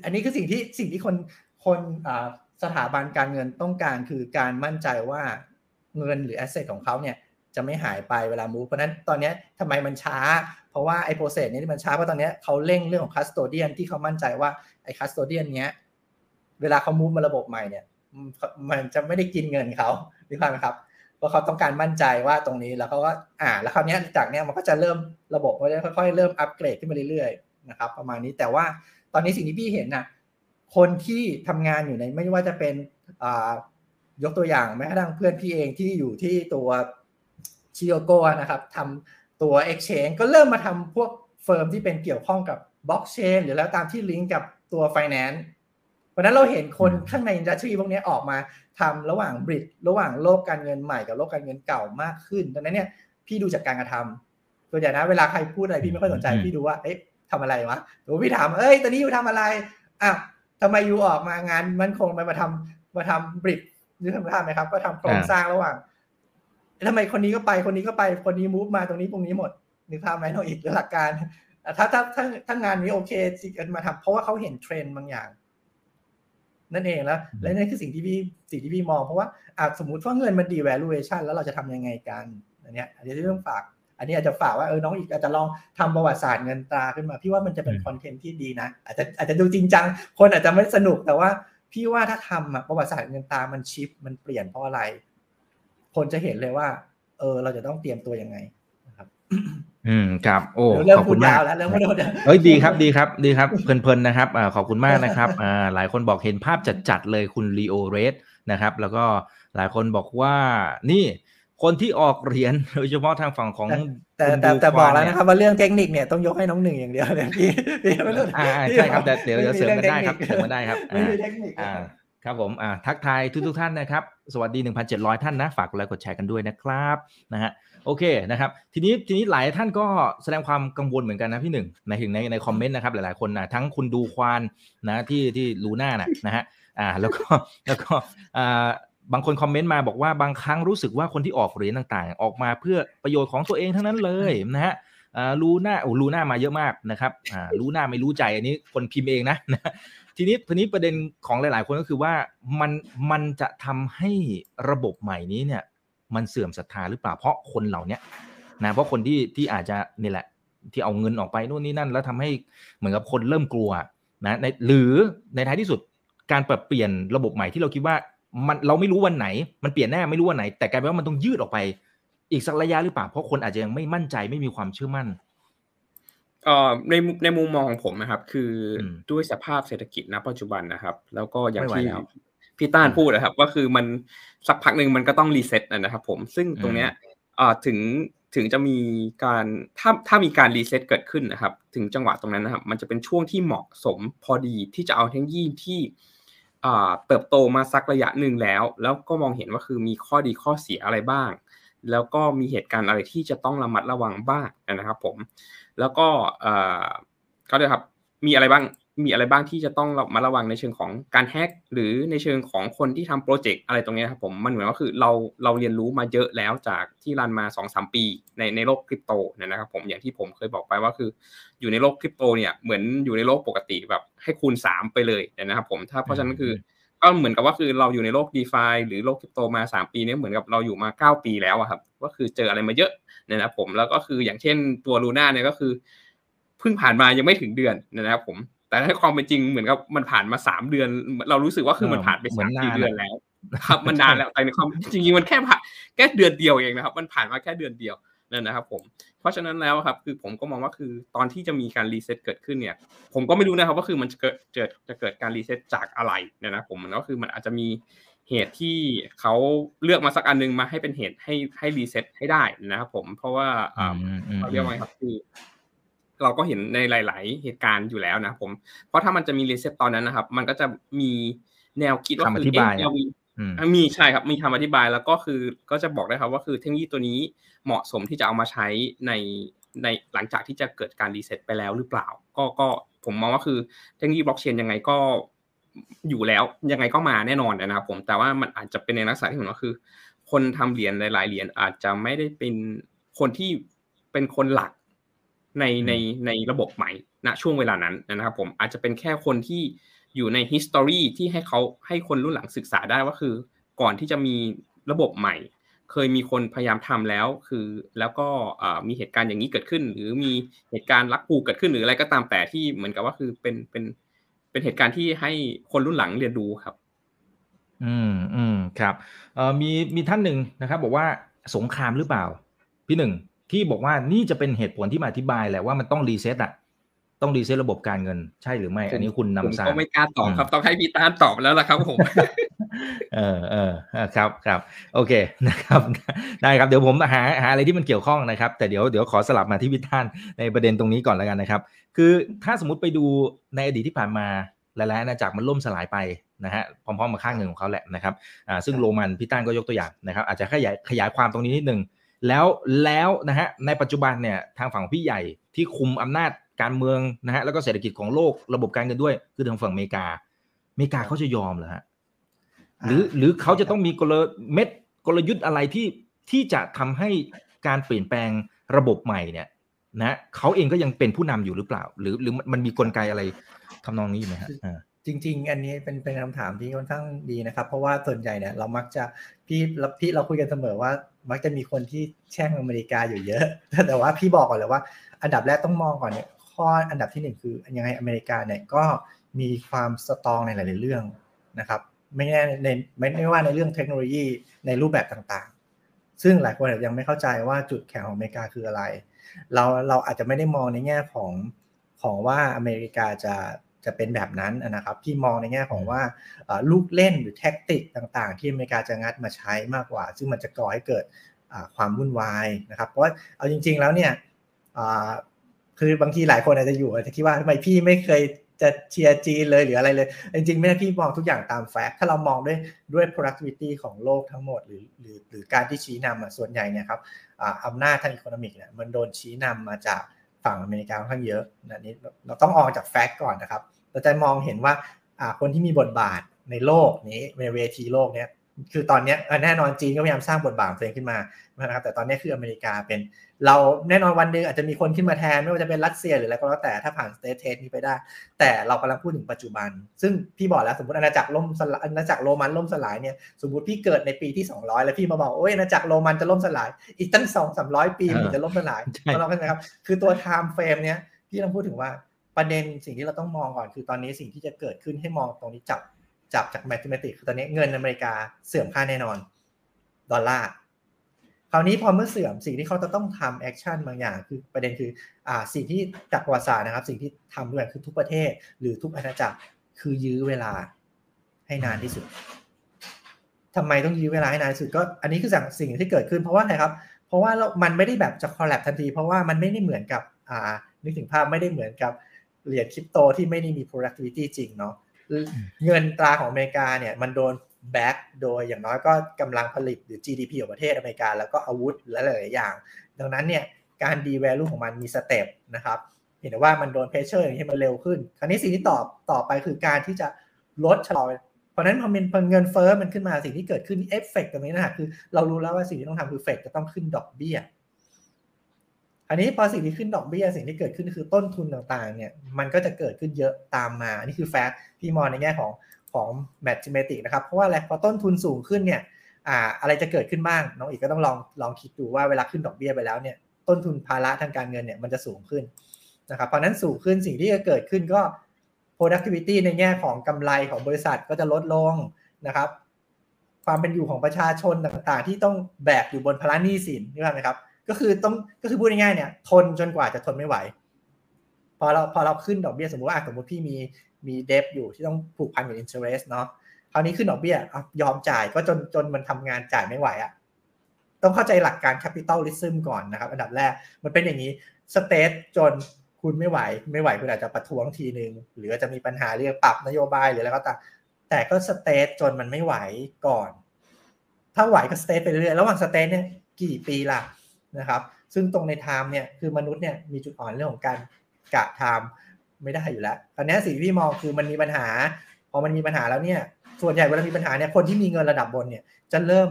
อันนี้คือสิ่งที่สิ่งที่คนคนสถาบันการเงินต้องการคือการมั่นใจว่าเงินหรือ asset ของเขาเนี่ยจะไม่หายไปเวลา move เพราะนั้นตอนนี้ทำไมมันช้า เพราะว่าไอ้ process นี้ที่มันช้าเพราะตอนนี้เขาเร่งเรื่องของ custodian ที่เขามั่นใจว่าไอ้ custodian เนี้ยเวลาเขามูฟมาระบบใหม่เนี่ย มันจะไม่ได้กินเงินเขาหรือเปล่าครับ เพราเขาต้องการมั่นใจว่าตรงนี้แล้วเขาก็อ่า แล้วคราวนี้จากเนี้ยมันก็จะเริ่มระบบมันจะค่อยๆ เริ่มอัปเกรดขึ้นมาเรื่อยๆนะครับ ประมาณนี้แต่ว่าตอนนี้สิ่งที่พี่เห็นน่ะคนที่ทำงานอยู่ในไม่ว่าจะเป็นอ่ายกตัวอย่างแม้กระทั่งเพื่อนพี่เองที่อยู่ที่ตัวชิโอโกนะครับทำตัว Exchange ก็เริ่มมาทำพวกเฟิร์มที่เป็นเกี่ยวข้องกับบล็อกเชนหรือแล้วตามที่ลิงก์กับตัว Finance ราะนั้นเราเห็นคนข้างในอินดัสทรีพวกนี้ออกมาทำระหว่างบริดระหว่างโลกการเงินใหม่กับโลกการเงินเก่ามากขึ้นดังนั้นเนี่ยพี่ดูจากการกระทำตัวอย่างนะเวลาใครพูดอะไรพี่ไม่ค่อยสนใจพี่ดูว่าเอ๊ะทำอะไรวะหรือพี่ถามเอ้ยตอนนี้อยู่ทำอะไรอ้าวทำไมอยู่ออกมางานมันคงมาทำมาทำบริดหรือทำท่าไหมครับ ก็ทำโครงสร้างระหว่างทำไมคนนี้ก็ไปคนนี้ก็ไปคนนี้มูฟมาตรงนี้ตรงนี้หมดนึกภาพไหมเราอีกหลักการถ้าถ้าถ้าถ้างานนี้โอเคจิกันมาทำเพราะว่าเขาเห็นเทรนด์บางอย่าง นั่นเองแล้วและนั่นคือสิ่งที่พี่สิ่งที่พี่มองเพราะว่าอาจสมมติว่าเงินมัน devaluation แล้วเราจะทำยังไงกันอันเนี้ยอันนี้ที่ต้องฝาก อันนี้อาจจะฝากว่าเออน้องอีกอาจจะลองทำประวัติศาสตร์เงินตราขึ้นมา พี่ว่ามันจะเป็นคอนเทนต์ที่ดีนะ อาจจะอาจจะดูจริงจัง คนอาจจะไม่สนุกแต่ว่า พี่ว่าถ้าทำอะประวัติศาสตร์เงินตรามันชิปมันเปลี่ยนเพราะอะไร คนจะเห็นเลยว่า เออ เราจะต้องเตรียมตัวยังไงนะครับ อืมครับโอ้เริ่มขอบพูคุดณมายากวแล้วเริ่มพูดยาวเอ้ยดีครับดีครับดีครับเพลินๆนะครับอ่าขอบคุณมากนะครับอ่าหลายคนบอกเห็นภาพจัดๆเลยคุณลีโอเรสนะครับ แล้วก็หลายคนบอกว่านี่คนที่ออกเหรียญโดยเฉพาะทางฝั่งของแต่คุณแต่ดูแต่บอกวาแล้วเยนะครับว่าเรื่องเทคนิคเนี่ยต้องยกให้น้องหนึ่งอย่างเดียวเลยพี่พี่ไม่รู้อ่าใช่ครับแต่เดี๋ยวเดี๋ยวเสริมกันได้ครับเสริมกันได้ครับไม่อ่ามีเทคนิคอ่าครับผมอ่าทักทายทุกทุกๆท่านนะครับ สวัสดี 1,700 ท่านนะ ฝากกดไลค์กดแชร์กันด้วยนะครับนะฮะ โอเคนะครับทีนี้ทีนี้หลายท่านก็แสดงความกังวลเหมือนกันนะพี่หนึ่งในถึงในในคอมเมนต์นะครับหลายๆคนนะทั้งคุณดูควานนะที่ที่ลูน่านะนะฮะอ่าแล้วก็แล้วก็อ่าบางคนคอมเมนต์มาบอกว่าบางครั้งรู้สึกว่าคนที่ออกเหรียญต่างๆ ออกมาเพื่อประโยชน์ของตัวเองทั้งนั้นเลยนะฮะอ่าลูน่าโอ้ลูน่ามาเยอะมากนะครับอ่าลูน่าไม่รู้ใจอันนี้คนพิมพ์เองนะนะทีนี้ทีนี้ประเด็นของหลาย ๆ คนก็คือว่ามันมันจะทำให้ระบบใหม่นี้เนี่ย มันเสื่อมศรัทธาหรือเปล่าเพราะคนเหล่าเนี้ยนะเพราะคนที่ที่อาจจะนี่แหละ ที่เอาเงินออกไปนู่นนี่นั่น แล้วทำให้เหมือนกับคนเริ่มกลัวนะในหรือในท้ายที่สุดการปรับเปลี่ยนระบบใหม่ที่เราคิดว่ามันเราไม่รู้วันไหน มันเปลี่ยนแน่ไม่รู้วันไหน แต่กลายเป็นว่ามันต้องยืดออกไป อีกสักระยะหรือเปล่าเพราะคนอาจจะยังไม่มั่นใจไม่มีความเชื่อมั่นเอ่อในในมุมมองของผมนะครับ คืออมด้วยสภาพเศรษฐกิจณปัจจุบันนะครับ แล้วก็อย่างเมื่อไลฟ์ที่แล้ว พี่ต้านพูดนะครับว่าคือมันสักพักหนึ่งมันก็ต้อง reset นะครับผมซึ่งตรงเนี้ยเอ่อถึงถึงจะมีการถ้าถ้ามีการ reset เกิดขึ้นนะครับ ถึงจังหวะตรงนั้นนะครับ มันจะเป็นช่วงที่เหมาะสมพอดีที่จะเอาเทคโนโลยีที่อ่าเติบโตมาสักระยะหนึ่งแล้ว แล้วก็มองเห็นว่าคือมีข้อดีข้อเสียอะไรบ้าง แล้วก็มีเหตุการณ์อะไรที่จะต้องระมัดระวังบ้างนะครับผม แล้วก็เอ่อก็เลยครับมีอะไรบ้าง มีอะไรบ้างที่จะต้องมาระวังในเชิงของการแฮกหรือในเชิงของคนที่ทำโปรเจกต์อะไรตรงนี้ครับผมมันเหมือนว่าคือเราเราเรียนรู้มาเยอะแล้วจากที่รันมา2อสปีในในโลกคริปโตนะครับผมอย่างที่ผมเคยบอกไปว่าคือ อยู่ในโลกคริปโตเนี่ยเหมือนอยู่ในโลกปกติแบบให้คูณ 3 ไปเลยนะครับผมถ้าเพราะฉะนั้นคือก็เหมือนกับว่าคือเราอยู่ในโลก d e f าหรือโลกคริปโตมา 3 ปีนี้เหมือนกับเราอยู่มา 9 ปีแล้วอะครับก็คือเจออะไรมาเยอะนะครับผมแล้วก็คืออย่างเช่นตัวลูน่าเนี่ยก็คือเพิ่งผ่านมายังไม่ถึงเดือนนะครับผม แต่ในความเป็นจริงเหมือนกับมันผ่านมา3เดือน เรารู้สึกว่าคือมันผ่านไปเหมืสาอนมานานสามสี่เดือนแล้วอะครับมันนานแล้วแต่ในความจริงๆมันแค่ผ่านแค่เดือนเดียวเองนะครับ มันผ่านมาแค่เดือนเดียวนั่นนะครับผมเพราะฉะนั้นแล้วครับคือผมก็มองว่าคือตอนที่จะมีการ reset เกิดขึ้นเนี่ย ผมก็ไม่รู้นะครับว่าคือมันจะเกิดเกิดจะเกิดการรีเซ็ตจากอะไรเนี่ยนะผมมันก็คือมันอาจจะมีเหตุที่เขาเลือกมาสักอันนึงมาให้เป็นเหตุให้ให้รีเซ็ตให้ได้นะครับผมเพราะว่าอ่าอืมอืมเขาเรียกว่าไงครับคือ เราก็เห็นในหลาย ๆ เหตุการณ์อยู่แล้วนะผม เพราะถ้ามันจะมีรีเซ็ตตอนนั้นนะครับ มันก็จะมีแนวคิดว่าคำอคืธิบายเอ๊ะเรามีอืมมีใช่ครับมีคำอธิบายแล้วก็คือก็จะบอกได้ครับว่าคือเทคโนโลยีตัวนี้เหมาะสมที่จะเอามาใช้ในในหลังจากที่จะเกิดการรีเซ็ตไปแล้วหรือเปล่า ก็ก็ผมมองว่าคือเทคโนโลยีบล็อกเชนยังไงก็อยู่แล้วยังไงก็มาแน่นอนนะครับผมแต่ว่ามันอาจจะเป็นในลักษณะที่เหมือนว่าคือ คนทำเหรียญหลาย ๆเหรียญอาจจะไม่ได้เป็นคนที่เป็นคนหลัก ในในในระบบใหม่ณช่วงเวลานั้นนะครับผมอาจจะเป็นแค่คนที่อยู่ใน history ที่ให้เขาให้คนรุ่นหลังศึกษาได้ว่าคือ ก่อนที่จะมีระบบใหม่ เคยมีคนพยายามทำแล้วคือแล้วก็มีเหตุการณ์อย่างนี้เกิดขึ้น หรือมีเหตุการณ์ rug pull เกิดขึ้นหรืออะไรก็ตามแต่ที่เหมือนกับว่าคือเป็นเป็นเป็นเหตุการณ์ที่ให้คนรุ่นหลังเรียนรู้ครับ อืมอืมครับเอ่อมีมีท่านหนึ่งนะครับ บอกว่าสงครามหรือเปล่า พี่หนึ่ง ที่บอกว่านี่จะเป็นเหตุผลที่มาอธิบายแหละว่ามันต้องรีเซ็ตอะต้องรีเซ็ตระบบการเงินใช่หรือไม่ อันนี้คุณนำสาผมก็ไม่กล้าตอบครับ ต้องให้พี่ต้านตอบแล้วล่ะครับผม เออเออครับครับโอเคนะครับ ได้ครับเดี๋ยวผมหาหาอะไรที่มันเกี่ยวข้องนะครับ แต่เดี๋ยวเดี๋ยวขอสลับมาที่พี่ท่านในประเด็นตรงนี้ก่อนแล้วกันนะครับ คือถ้าสมมติไปดูในอดีตที่ผ่านมาหลายๆอาณาจักรมันล่มสลายไปนะฮะพร้อมๆมาข้างหนึ่งของเขาแหละนะครับอ่าซึ่งโรมันพี่ตั้นก็ยกตัวอย่างนะครับ อาจจะขยายขยายความตรงนี้นิดนึง แล้วแล้วนะฮะในปัจจุบันเนี่ยทางฝั่งพี่ใหญ่ที่คุมอำนาจการเมืองนะฮะแล้วก็เศรษฐกิจของโลกระบบการเงินด้วย คือทางฝั่งอเมริกาอเมริกาเขาจะยอมเหรอฮะหรือหรือเขาจะต้องมีกลเม็ดกลยุทธ์อะไรที่ที่จะทำให้การเปลี่ยนแปลงระบบใหม่เนี่ยนะเขาเองก็ยังเป็นผู้นำอยู่หรือเปล่า หรือหรือมันมีกลไกอะไรทำนองนี้ไหมฮะ จริง ๆ อันนี้เป็นเป็นคำถามที่ค่อนข้างดีนะครับ เพราะว่าส่วนใหญ่เนี่ยเรามักจะพี่พี่เราคุยกันเสมอว่า มักจะมีคนที่แช่งอเมริกาอยู่เยอะ แต่ว่าพี่บอกก่อนเลยว่า อันดับแรกต้องมองก่อนเนี่ยข้ออันดับที่หนึ่งคือยังไงอเมริกาเนี่ยก็มีความสตรองในหลาย ๆ เรื่องนะครับไม่แน่ในไม่ไม่ว่าในเรื่องเทคโนโลยีในรูปแบบต่างๆ ซึ่งหลายคนยังไม่เข้าใจว่าจุดแข็งของอเมริกาคืออะไร เราเราอาจจะไม่ได้มองในแง่ของของว่าอเมริกาจะ จะเป็นแบบนั้นนะครับที่มองในแง่ของว่าลูกเล่นหรือ tactic ต่างๆ ที่อเมริกาจะงัดมาใช้มากกว่า ซึ่งมันจะก่อให้เกิดความวุ่นวายนะครับเพราะว่าเอาจริง ๆแล้วเนี่ยคือบางทีหลายคนอาจจะอยู่อาจจะคิดว่าทำไมพี่ไม่เคยจะเชียร์จีนเลยหรืออะไรเลย จริงๆ ไม่ได้พี่มองทุกอย่างตาม fact ถ้าเรามองด้วยด้วย productivity ของโลกทั้งหมด หรือหรือหรือการที่ชี้นำส่วนใหญ่เนี่ยครับอำนาจทาง economic เนี่ยมันโดนชี้นำมาจาก ฝั่งอเมริกาค่อนข้างเยอะนะนี้เราต้องออกจาก fact ก่อนนะครับ เราจะมองเห็นว่าคนที่มีบทบาทในโลกนี้ในเวทีโลกเนี้ย คือตอนนี้แน่นอนจีนก็พยายามสร้างบทบาทตัวเองขึ้นมานะครับแต่ตอนนี้คืออเมริกาเป็น เราแน่นอนวันหนึ่งอาจจะมีคนขึ้นมาแทนไม่ว่าจะเป็นรัสเซียหรืออะไรก็แล้วแต่ถ้าผ่าน stress test นี้ไปได้ แต่เรากำลังพูดถึงปัจจุบัน ซึ่งพี่บอกแล้วสมมติอาณาจักรล่มสลายอาณาจักรโรมันล่มสลายเนี่ยสมมติพี่เกิดในปีที่ 200 แล้วพี่มาบอกโอ้ยอาณาจักรโรมันจะล่มสลาย อีกตั้งสองสามร้อยปีมันจะล่มสลายเราเข้าใจครับคือตัว time frame เนี้ยพี่ต้องพูดถึงว่าประเด็นสิ่งที่เราต้องมองก่อนคือตอนนี้สิ่งที่จะเกิดขึ้นให้มองตรงนี้จับ จับจาก mathematic คือตอนนี้เงินอเมริกาเสื่อมค่าแน่นอน ดอลลาร์คราวนี้พอเมื่อเสื่อมสิ่งที่เขาจะต้องทำ action บางอย่างคือประเด็นคืออ่าสิ่งที่จากประวัติศาสตร์นะครับ สิ่งที่ทำด้วยคือทุกประเทศ หรือทุกอาณาจักรคือยื้อเวลาให้นานที่สุดทำไมต้องยื้อเวลาให้นานที่สุดก็อันนี้คือสิ่งที่เกิดขึ้นเพราะว่าอะไรครับ เพราะว่ามันไม่ได้แบบจะ collapse ทันที เพราะว่ามันไม่ได้เหมือนกับอ่านึกถึงภาพไม่ได้เหมือนกับเหรียญคริปโตที่ไม่ได้มี productivity จริงเนาะ เงินตราของอเมริกาเนี่ยมันโดน back โดยอย่างน้อยก็กำลังผลิตหรือ GDP ของประเทศอเมริกา แล้วก็อาวุธและหลาย ๆ อย่าง ดังนั้นเนี่ยการ devalue ของมันมี step นะครับ เห็นว่ามันโดน pressure อย่างที่มันเร็วขึ้น คราวนี้สิ่งที่ตอบต่อไปคือการที่จะลดชะลอเพราะนั้นพอมันเงินเฟ้อมันขึ้นมาสิ่งที่เกิดขึ้นเอฟเฟกตรงนี้นะคือเรารู้แล้วว่าสิ่งที่ต้องทำคือเฟดจะต้องขึ้นดอกเบี้ย อันนี้พอสิ่งที่ขึ้นดอกเบี้ยสิ่งที่เกิดขึ้นคือต้นทุนต่างๆเนี่ยมันก็จะเกิดขึ้นเยอะตามมาอันนี้คือ fact ที่มองในแง่ของของ mathematic นะครับเพราะว่าอะไรพอต้นทุนสูงขึ้นเนี่ยอ่าอะไรจะเกิดขึ้นบ้างน้องอีกก็ต้องลองลองคิดดูว่าเวลาขึ้นดอกเบี้ยไปแล้วเนี่ยต้นทุนภาระทางการเงินเนี่ยมันจะสูงขึ้นนะครับเพราะนั้นสูงขึ้นสิ่งที่จะเกิดขึ้นก็ productivity ในแง่ของกำไรของบริษัทก็จะลดลงนะครับ ความเป็นอยู่ของประชาชนต่างๆ ที่ต้องแบกอยู่บนภาระหนี้สินนี่ไหมครับ ก็คือต้องก็คือพูดง่ายๆเนี่ยทนจนกว่าจะทนไม่ไหว พอเราพอเราขึ้นดอกเบี้ยสมมติว่าสมมติพี่มีมี debt อยู่ที่ต้องผูกพันกับ interest เนาะคราวนี้ขึ้นดอกเบี้ยยอมจ่ายก็จนจนมันทำงานจ่ายไม่ไหวอะ่ะต้องเข้าใจหลักการ capitalism ก่อนนะครับ อันดับแรกมันเป็นอย่างนี้ stretch จนคุณไม่ไหว ไม่ไหวคุณอาจจะประท้วงทีหนึ่งหรือจะมีปัญหาเรื่องปรับนโยบายหรืออะไรก็ตามแต่ก็ stretch จนมันไม่ไหวก่อน ถ้าไหวก็ stretch ไปเรื่อยระหว่าง stretch เนี่ยกี่ปีล่ะ นะครับซึ่งตรงใน time เนี่ยคือมนุษย์เนี่ยมีจุดอ่อนเรื่องของการกะ time ไม่ได้อยู่แล้วตอนนี้สิ่งที่พี่มองคือมันมีปัญหาพอมันมีปัญหาแล้วเนี่ยส่วนใหญ่เวลามีปัญหาเนี่ยคนที่มีเงินระดับบนเนี่ยจะเริ่ม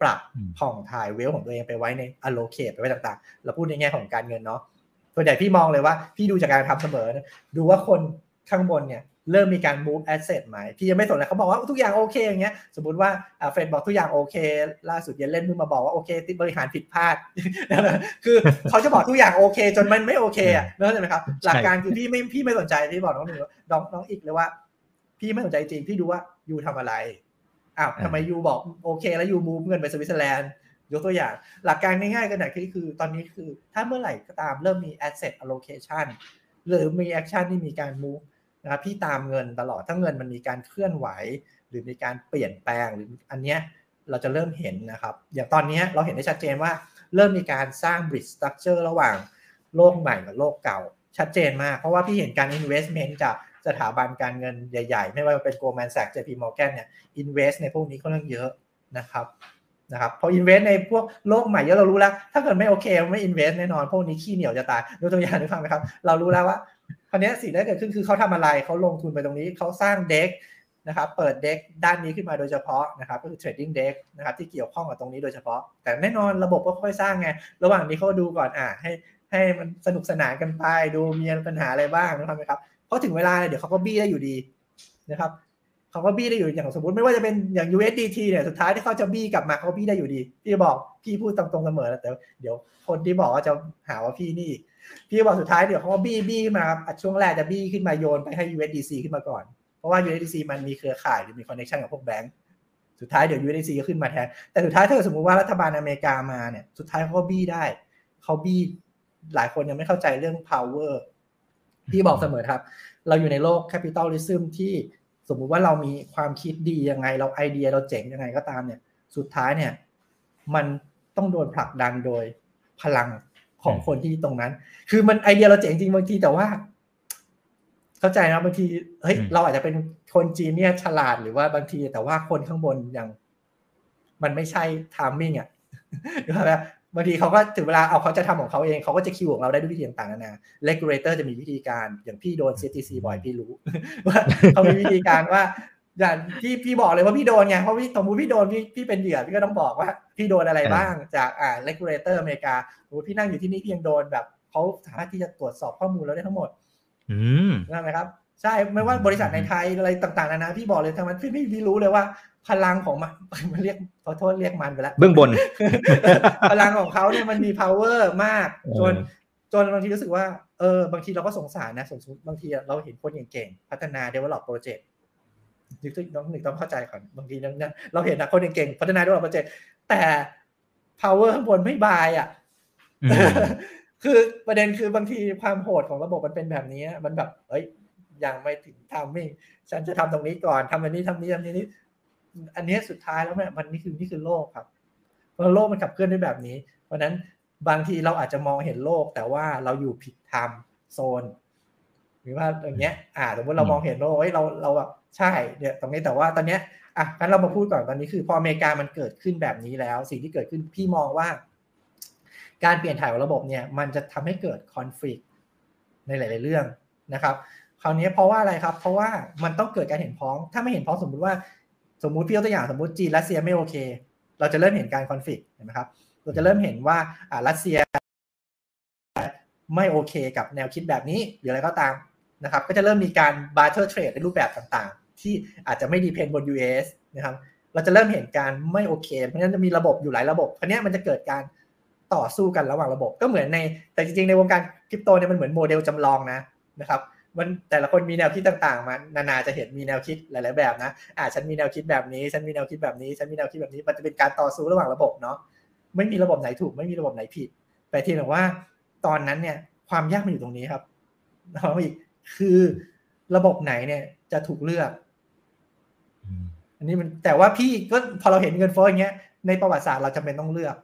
ปรับผ่องถ่ายเวลของตัวเองไปไว้ใน allocate ไปไว้ต่างๆ เราพูดในแง่ของการเงินเนาะส่วนใหญ่พี่มองเลยว่าพี่ดูจากการทำเสมอ ดูว่าคนข้างบนเนี่ย เริ่มมีการ move asset ไหมพี่ยังไม่สนเลยเขาบอกว่าทุกอย่างโอเคอย่างเงี้ยสมมติว่าเฟรดบอกทุกอย่างโอเค ล่าสุดเย็นเล่นมึงมาบอกว่าโอเคติบริหารผิดพลาดคือเขาจะบอกทุกอย่างโอเค จนมันไม่โอเคอะเข้าใจไหมครับ หลักการคือพี่ไม่พี่ไม่สนใจพี่บอกน้องหนึ่งน้องน้องอีกเลยว่า พี่ไม่สนใจจริงพี่ดูว่ายูทำอะไรอ้าวทำไมยูบอกโอเค แล้วยูมูฟเงินไปสวิตเซอร์แลนด์ยกตัวอย่างหลักการง่ายๆกันนะคือ ตอนนี้คือถ้าเมื่อไหร่ก็ตามเริ่มมี asset allocation หรือมี action ที่มีการ move นะครับพี่ตามเงินตลอดถ้าเงินมันมีการเคลื่อนไหว หรือมีการเปลี่ยนแปลงหรืออันเนี้ยเราจะเริ่มเห็นนะครับ อย่างตอนนี้เราเห็นได้ชัดเจนว่าเริ่มมีการสร้าง bridge structure ระหว่างโลกใหม่กับโลกเก่า ชัดเจนมาก เพราะว่าพี่เห็นการ investment จากสถาบันการเงินใหญ่ ๆ ไม่ว่าจะเป็น Goldman Sachs JP Morgan เนี่ย invest ในพวกนี้ค่อนข้างเยอะนะครับนะครับพอ invest ในพวกโลกใหม่เยอะเรารู้แล้ว ถ้าเกิดไม่โอเคไม่ invest แน่นอน พวกนี้ขี้เหนียวจะตายยกตัวอย่างให้ฟังนะครับ เรารู้แล้วว่า คราวนี้สิ่งที่เกิดขึ้นคือเขาทำอะไรเขาลงทุนไปตรงนี้เขาสร้างเด็กนะครับเปิดเด็กด้านนี้ขึ้นมาโดยเฉพาะนะครับก็คือ trading deck นะครับที่เกี่ยวข้องกับตรงนี้โดยเฉพาะ แต่แน่นอนระบบก็ค่อยสร้างไง ระหว่างนี้เขาดูก่อนอะให้ให้มันสนุกสนานกันไป ดูมีปัญหาอะไรบ้างนะครับเพราะถึงเวลาเดี๋ยวเขาก็บี้ได้อยู่ดีนะครับเขาก็บี้ได้อยู่อย่างสมมติไม่ว่าจะเป็นอย่าง USDT เนี่ยสุดท้ายที่เขาจะบี้กลับมาเขาบี้ได้อยู่ดี พี่บอกพี่พูดตรงๆเสมอแล้วแต่เดี๋ยวคนที่บอกว่าจะหาว่าพี่นี่ พี่บอกสุดท้ายเดี๋ยวเขาก็บี้บี้มาครับช่วงแรกจะบี้ขึ้นมาโยนไปให้ USDC ขึ้นมาก่อน เพราะว่า USDC มันมีเครือข่ายหรือมีคอนเนคชันกับพวกแบงก์สุดท้ายเดี๋ยว USDC ก็ขึ้นมาแทน แต่สุดท้ายถ้าสมมติว่ารัฐบาลอเมริกามาเนี่ย สุดท้ายเขาก็บี้ได้ เขาบี้หลายคนยังไม่เข้าใจเรื่อง power พี่บอกเสมอครับ เราอยู่ในโลก capitalism ที่สมมุติว่าเรามีความคิดดียังไง เราไอเดียเราเจ๋งยังไงก็ตามเนี่ย สุดท้ายเนี่ย มันต้องโดนผลักดันโดยพลัง ของคนที่ตรงนั้น คือมันไอเดียเราเจ๋งจริงบางทีแต่ว่า เข้าใจนะบางทีเฮ้ยเราอาจจะเป็นคนจีนเนี่ยฉลาดหรือว่าบางทีแต่ว่าคนข้างบนยังมันไม่ใช่ทามมิ่งอะนะครับบางทีเขาก็ถึงเวลาเอาเขาจะทำของเขาเองเขาก็จะคิวของเราได้ด้วยวิธีต่างๆนานา regulator จะมีวิธีการอย่างพี่โดน CTC บ่อยพี่รู้ว่าเขามีวิธีการว่าอย่างที่พี่บอกเลยว่าพี่โดนไงเพราะพี่สมมติพี่โดนพี่พี่เป็นเหยื่อพี่ก็ต้องบอกว่า พี่โดนอะไรบ้างจากอ่า regulator อเมริกาสมมติพี่นั่งอยู่ที่นี่พี่ยังโดนแบบเขาสามารถที่จะตรวจสอบข้อมูลเราได้ทั้งหมดอืมใช่ไหมครับใช่ไม่ว่าบริษัทในไทยอะไรต่างๆนานาพี่บอกเลยทั้งนั้นพี่ไม่พี่รู้เลยว่า พลังของมันมันเรียกขอโทษเรียกมันไปแล้วเบื้องบน พลังของเขาเนี่ยมันมี power มาก จนจนบางทีรู้สึกว่าเออบางทีเราก็สงสารนะสมมติบางทีเราเห็นคนเก่งๆพัฒนา develop project นึกต้องนึกต้องเข้าใจก่อนบางทีนั้นเราเห็นนะคนเก่งๆพัฒนา develop project แต่ power ข้างบนไม่บายอะคือประเด็นคือบางทีความโหดของระบบมันเป็นแบบนี้ มันแบบ เอ้ยยังไม่ถึงทำไม่ฉันจะทำตรงนี้ก่อนทำอันนี้ทำนี้ทำนี้นี่อันนี้สุดท้ายแล้วเนี่ยมันนี่คือนี่คือโลกครับเพราะโลกมันขับเคลื่อนด้วยแบบนี้ เพราะนั้นบางทีเราอาจจะมองเห็นโลก แต่ว่าเราอยู่ผิดไทม์โซนหรือว่าอย่างเงี้ย อ่าสมมติเรามองเห็นโลกเฮ้ยเราเราแบบใช่เนี่ยตรงนี้แต่ว่าตอนเนี้ย อะงั้นเรามาพูดก่อนตอนนี้คือ พออเมริกามันเกิดขึ้นแบบนี้แล้ว สิ่งที่เกิดขึ้นพี่มองว่า การเปลี่ยนถ่ายของระบบเนี่ย มันจะทำให้เกิดคอนฟ lict ในหลาย ๆ เรื่องนะครับคราวนี้เพราะว่าอะไรครับ เพราะว่ามันต้องเกิดการเห็นพ้อง ถ้าไม่เห็นพ้องสมมติว่า สมมุติพี่ยกตัวอย่างสมมติจีนรัสเซียไม่โอเค เราจะเริ่มเห็นการคอนฟ lict เห็นไหมครับเราจะเริ่มเห็นว่าอ่ารัสเซียไม่โอเคกับแนวคิดแบบนี้หรืออะไรก็ตามนะครับ ก็จะเริ่มมีการ barter trade ในรูปแบบต่างๆ ที่อาจจะไม่ depend บน US นะครับเราจะเริ่มเห็นการไม่โอเค เพราะฉะนั้นจะมีระบบอยู่หลายระบบคราวนี้มันจะเกิดการต่อสู้กันระหว่างระบบก็เหมือนใน แต่จริงๆในวงการคริปโตเนี่ยมันเหมือนโมเดลจำลองนะนะครับมันแต่ละคนมีแนวคิดต่างๆ มานานาจะเห็นมีแนวคิดหลายๆแบบนะอ่าฉันมีแนวคิดแบบนี้ ฉันมีแนวคิดแบบนี้ ฉันมีแนวคิดแบบนี้ มันจะเป็นการต่อสู้ระหว่างระบบเนาะ ไม่มีระบบไหนถูก ไม่มีระบบไหนผิด แต่ทีแต่ว่าตอนนั้นเนี่ยความยากมันอยู่ตรงนี้ครับเราอีกคือระบบไหนเนี่ยจะถูกเลือก อันนี้มันแต่ว่าพี่ก็พอเราเห็นเงินเฟ้ออย่างเงี้ยในประวัติศาสตร์เราจำเป็นต้องเลือก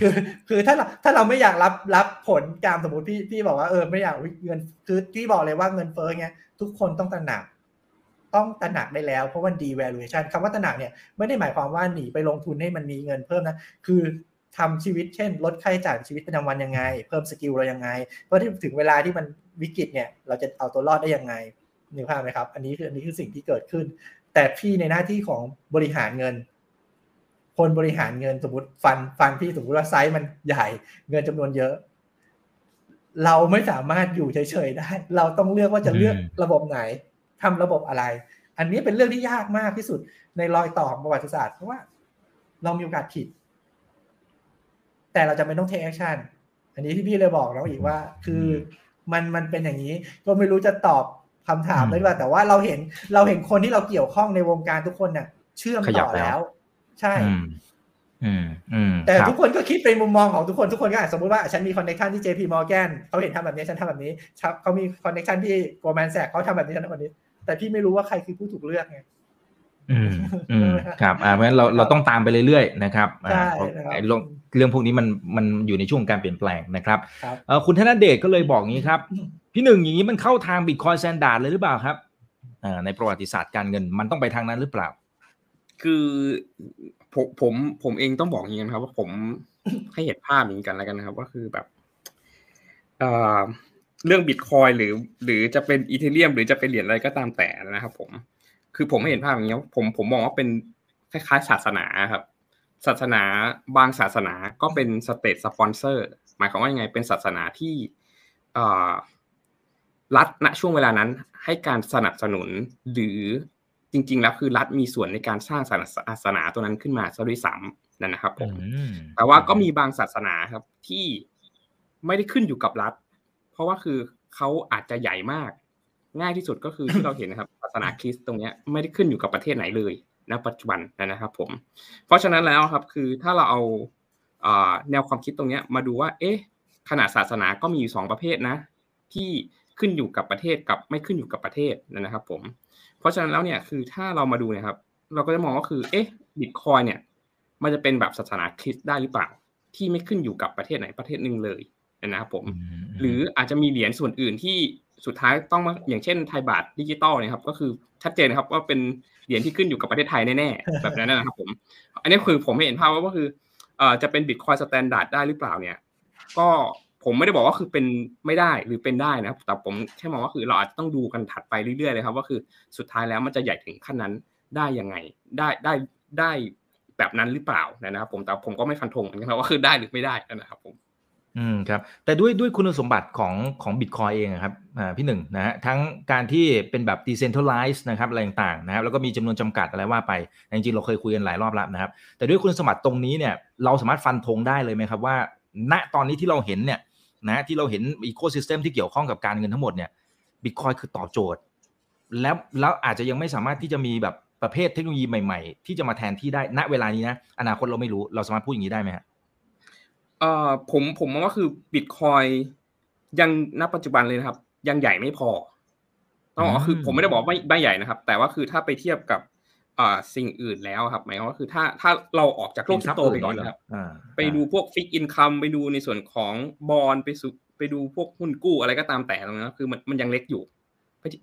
คือคือถ้าเราถ้าเราไม่อยากรับรับผลการสมมติพี่พี่บอกว่าเออไม่อยากเงินคือพี่บอกเลยว่าเงินเฟ้อเงี้ยทุกคนต้องตระหนัก ต้องตระหนักได้แล้วเพราะว่า devaluation คำว่าตระหนักเนี่ยไม่ได้หมายความว่าหนีไปลงทุนให้มันมีเงินเพิ่มนะคือทำชีวิตเช่น ลดค่าใช้จ่ายชีวิตประจำวันยังไง เพิ่ม skill เรายังไงเพื่อที่ถึงเวลาที่มันวิกฤตเนี่ย เราจะเอาตัวรอดได้ยังไงนึกภาพไหมครับ อันนี้คืออันนี้คือสิ่งที่เกิดขึ้น แต่พี่ในหน้าที่ของบริหารเงิน คนบริหารเงินสมมติ fund fund พี่สมมติว่าไซส์มันใหญ่ เงินจำนวนเยอะ เราไม่สามารถอยู่เฉยๆได้ เราต้องเลือกว่าจะเลือกระบบไหนทำระบบอะไร อันนี้เป็นเรื่องที่ยากมากที่สุดในรอยต่อของประวัติศาสตร์เพราะว่า เรามีโอกาสผิด แต่เราจะไม่ต้อง take action อันนี้ที่พี่เลยบอกน้องอีกว่า คือมันมันเป็นอย่างนี้ ก็ไม่รู้จะตอบ คำถามได้หรือเปล่าแต่ว่าเราเห็นเราเห็นคนที่เราเกี่ยวข้องในวงการทุกคนเนี่ยเชื่อมต่อแล้ว ใช่แต่ทุกคนก็คิดเป็นมุมมองของทุกคนทุกคนก็อาจสมมติว่าฉันมี connection ที่ JP Morgan เขาเห็นทำแบบนี้ฉันทำแบบนี้เขามี connection ที่ Goldman Sachs เขาทำแบบนี้ฉันทำแบบนี้ แต่พี่ไม่รู้ว่าใครคือผู้ถูกเลือกไงอืมอืมครับอ่าเพราะฉะนั้นเราเราต้องตามไปเรื่อยๆนะครับใช่เรื่องเรื่องพวกนี้มันมันอยู่ในช่วงการเปลี่ยนแปลงนะครับเออคุณธนเดชก็เลยบอกงี้ครับ พี่หนึ่งอย่างนี้มันเข้าทาง Bitcoin Standard เลยหรือเปล่าครับในประวัติศาสตร์การเงินมันต้องไปทางนั้นหรือเปล่า คือผมผมผมเองต้องบอกอย่างนี้นะครับ ว่าผมให้เห็นภาพอย่างนี้กันแล้วกันนะครับ ว่าคือแบบเรื่องบิตคอยหรือ หรือจะเป็น Ethereum หรือจะเป็นเหรียญอะไรก็ตามแต่นะครับ ผม คือผมให้เห็นภาพอย่างนี้ผมผมมองว่าเป็นคล้ายๆศาสนาครับ ศาสนาบางศาสนาก็เป็น state sponsor หมายความว่ายังไงเป็นศาสนาที่ รัฐณช่วงเวลานั้นให้การสนับสนุนหรือจริง ๆ แล้วคือรัฐมีส่วนในการสร้างศาสนาตัวนั้นขึ้นมาซะด้วยซ้ำนั่นนะครับผมแต่ว่าก็มีบางศาสนาครับที่ไม่ได้ขึ้นอยู่กับรัฐ เพราะว่าคือเขาอาจจะใหญ่มาก ง่ายที่สุดก็คือที่เราเห็นนะครับศาสนาคริสต์ตรงนี้ไม่ได้ขึ้นอยู่กับประเทศไหนเลยณปัจจุบันนะครับ ผม เพราะฉะนั้นแล้วครับคือถ้าเราเอาแนวความคิดตรงนี้มาดูว่า เอ๊ะขนาดศาสนาก็มีอยู่สองประเภทนะ ที่ ขึ้นอยู่กับประเทศกับไม่ขึ้นอยู่กับประเทศนะครับ ผม เพราะฉะนั้นแล้วเนี่ยคือถ้าเรามาดูนะครับ เราก็จะมองว่าคือเอ๊ะบิตคอยเนี่ย มันจะเป็นแบบศาสนาคริสต์ได้หรือเปล่า ที่ไม่ขึ้นอยู่กับประเทศไหนประเทศหนึ่งเลยนะครับผม หรืออาจจะมีเหรียญส่วนอื่นที่สุดท้ายต้องมาอย่างเช่นไทยบาทดิจิตอลนะครับ ก็คือชัดเจนครับว่าเป็นเหรียญที่ขึ้นอยู่กับประเทศไทยแน่ๆแบบนั้นนะครับ ผม อันนี้คือผมให้เห็นภาพว่าก็คือเอ่อจะเป็น Bitcoin Standard ได้หรือเปล่าเนี่ย ก็ ผมไม่ได้บอกว่าคือเป็นไม่ได้หรือเป็นได้นะครับ แต่ผมแค่มองว่าคือเราอาจจะต้องดูกันถัดไปเรื่อยๆเลยครับ ว่าคือสุดท้ายแล้วมันจะใหญ่ถึงขั้นนั้นได้ยังไง ได้ได้ได้แบบนั้นหรือเปล่านะครับ ผมแต่ผมก็ไม่ฟันธงเหมือนกันว่าคือได้หรือไม่ได้นะครับ ผม อืมครับ แต่ด้วยด้วยคุณสมบัติของของบิตคอยเองครับอ่าพี่หนึ่งนะฮะทั้งการที่เป็นแบบ decentralized นะครับอะไรต่างๆนะครับแล้วก็มีจำนวนจำกัดอะไรว่าไปจริงๆเราเคยคุยกันหลายรอบแล้วนะครับ แต่ด้วยคุณสมบัติตรงนี้เนี่ย เราสามารถฟันธงได้เลยไหมครับว่าณตอนนี้ที่เราเห็นเนี่ย นะที่เราเห็น ecosystem ที่เกี่ยวข้องกับการเงินทั้งหมดเนี่ยบิตคอยคือตอบโจทย์ แล้วแล้วอาจจะยังไม่สามารถที่จะมีแบบประเภทเทคโนโลยีใหม่ๆ ที่จะมาแทนที่ได้ณเวลานี้นะ อนาคตเราไม่รู้เราสามารถพูดอย่างนี้ได้ไหมครับเอ่อผมผมมองว่าคือบิตคอยยังณปัจจุบันเลยนะครับ ยังใหญ่ไม่พอต้องบอกว่าคือผมไม่ได้บอกไม่ไม่ใหญ่นะครับ แต่ว่าคือถ้าไปเทียบกับ อ่าสิ่งอื่นแล้วครับหมายความว่าคือถ้าถ้าเราออกจากโลกคริปโตไปก่อนนะครับไปดูพวก fixed income ไปดูในส่วนของบอลไปสุไปดูพวกหุ้นกู้อะไรก็ตามแต่ตรงนั้นคือมันมันยังเล็กอยู่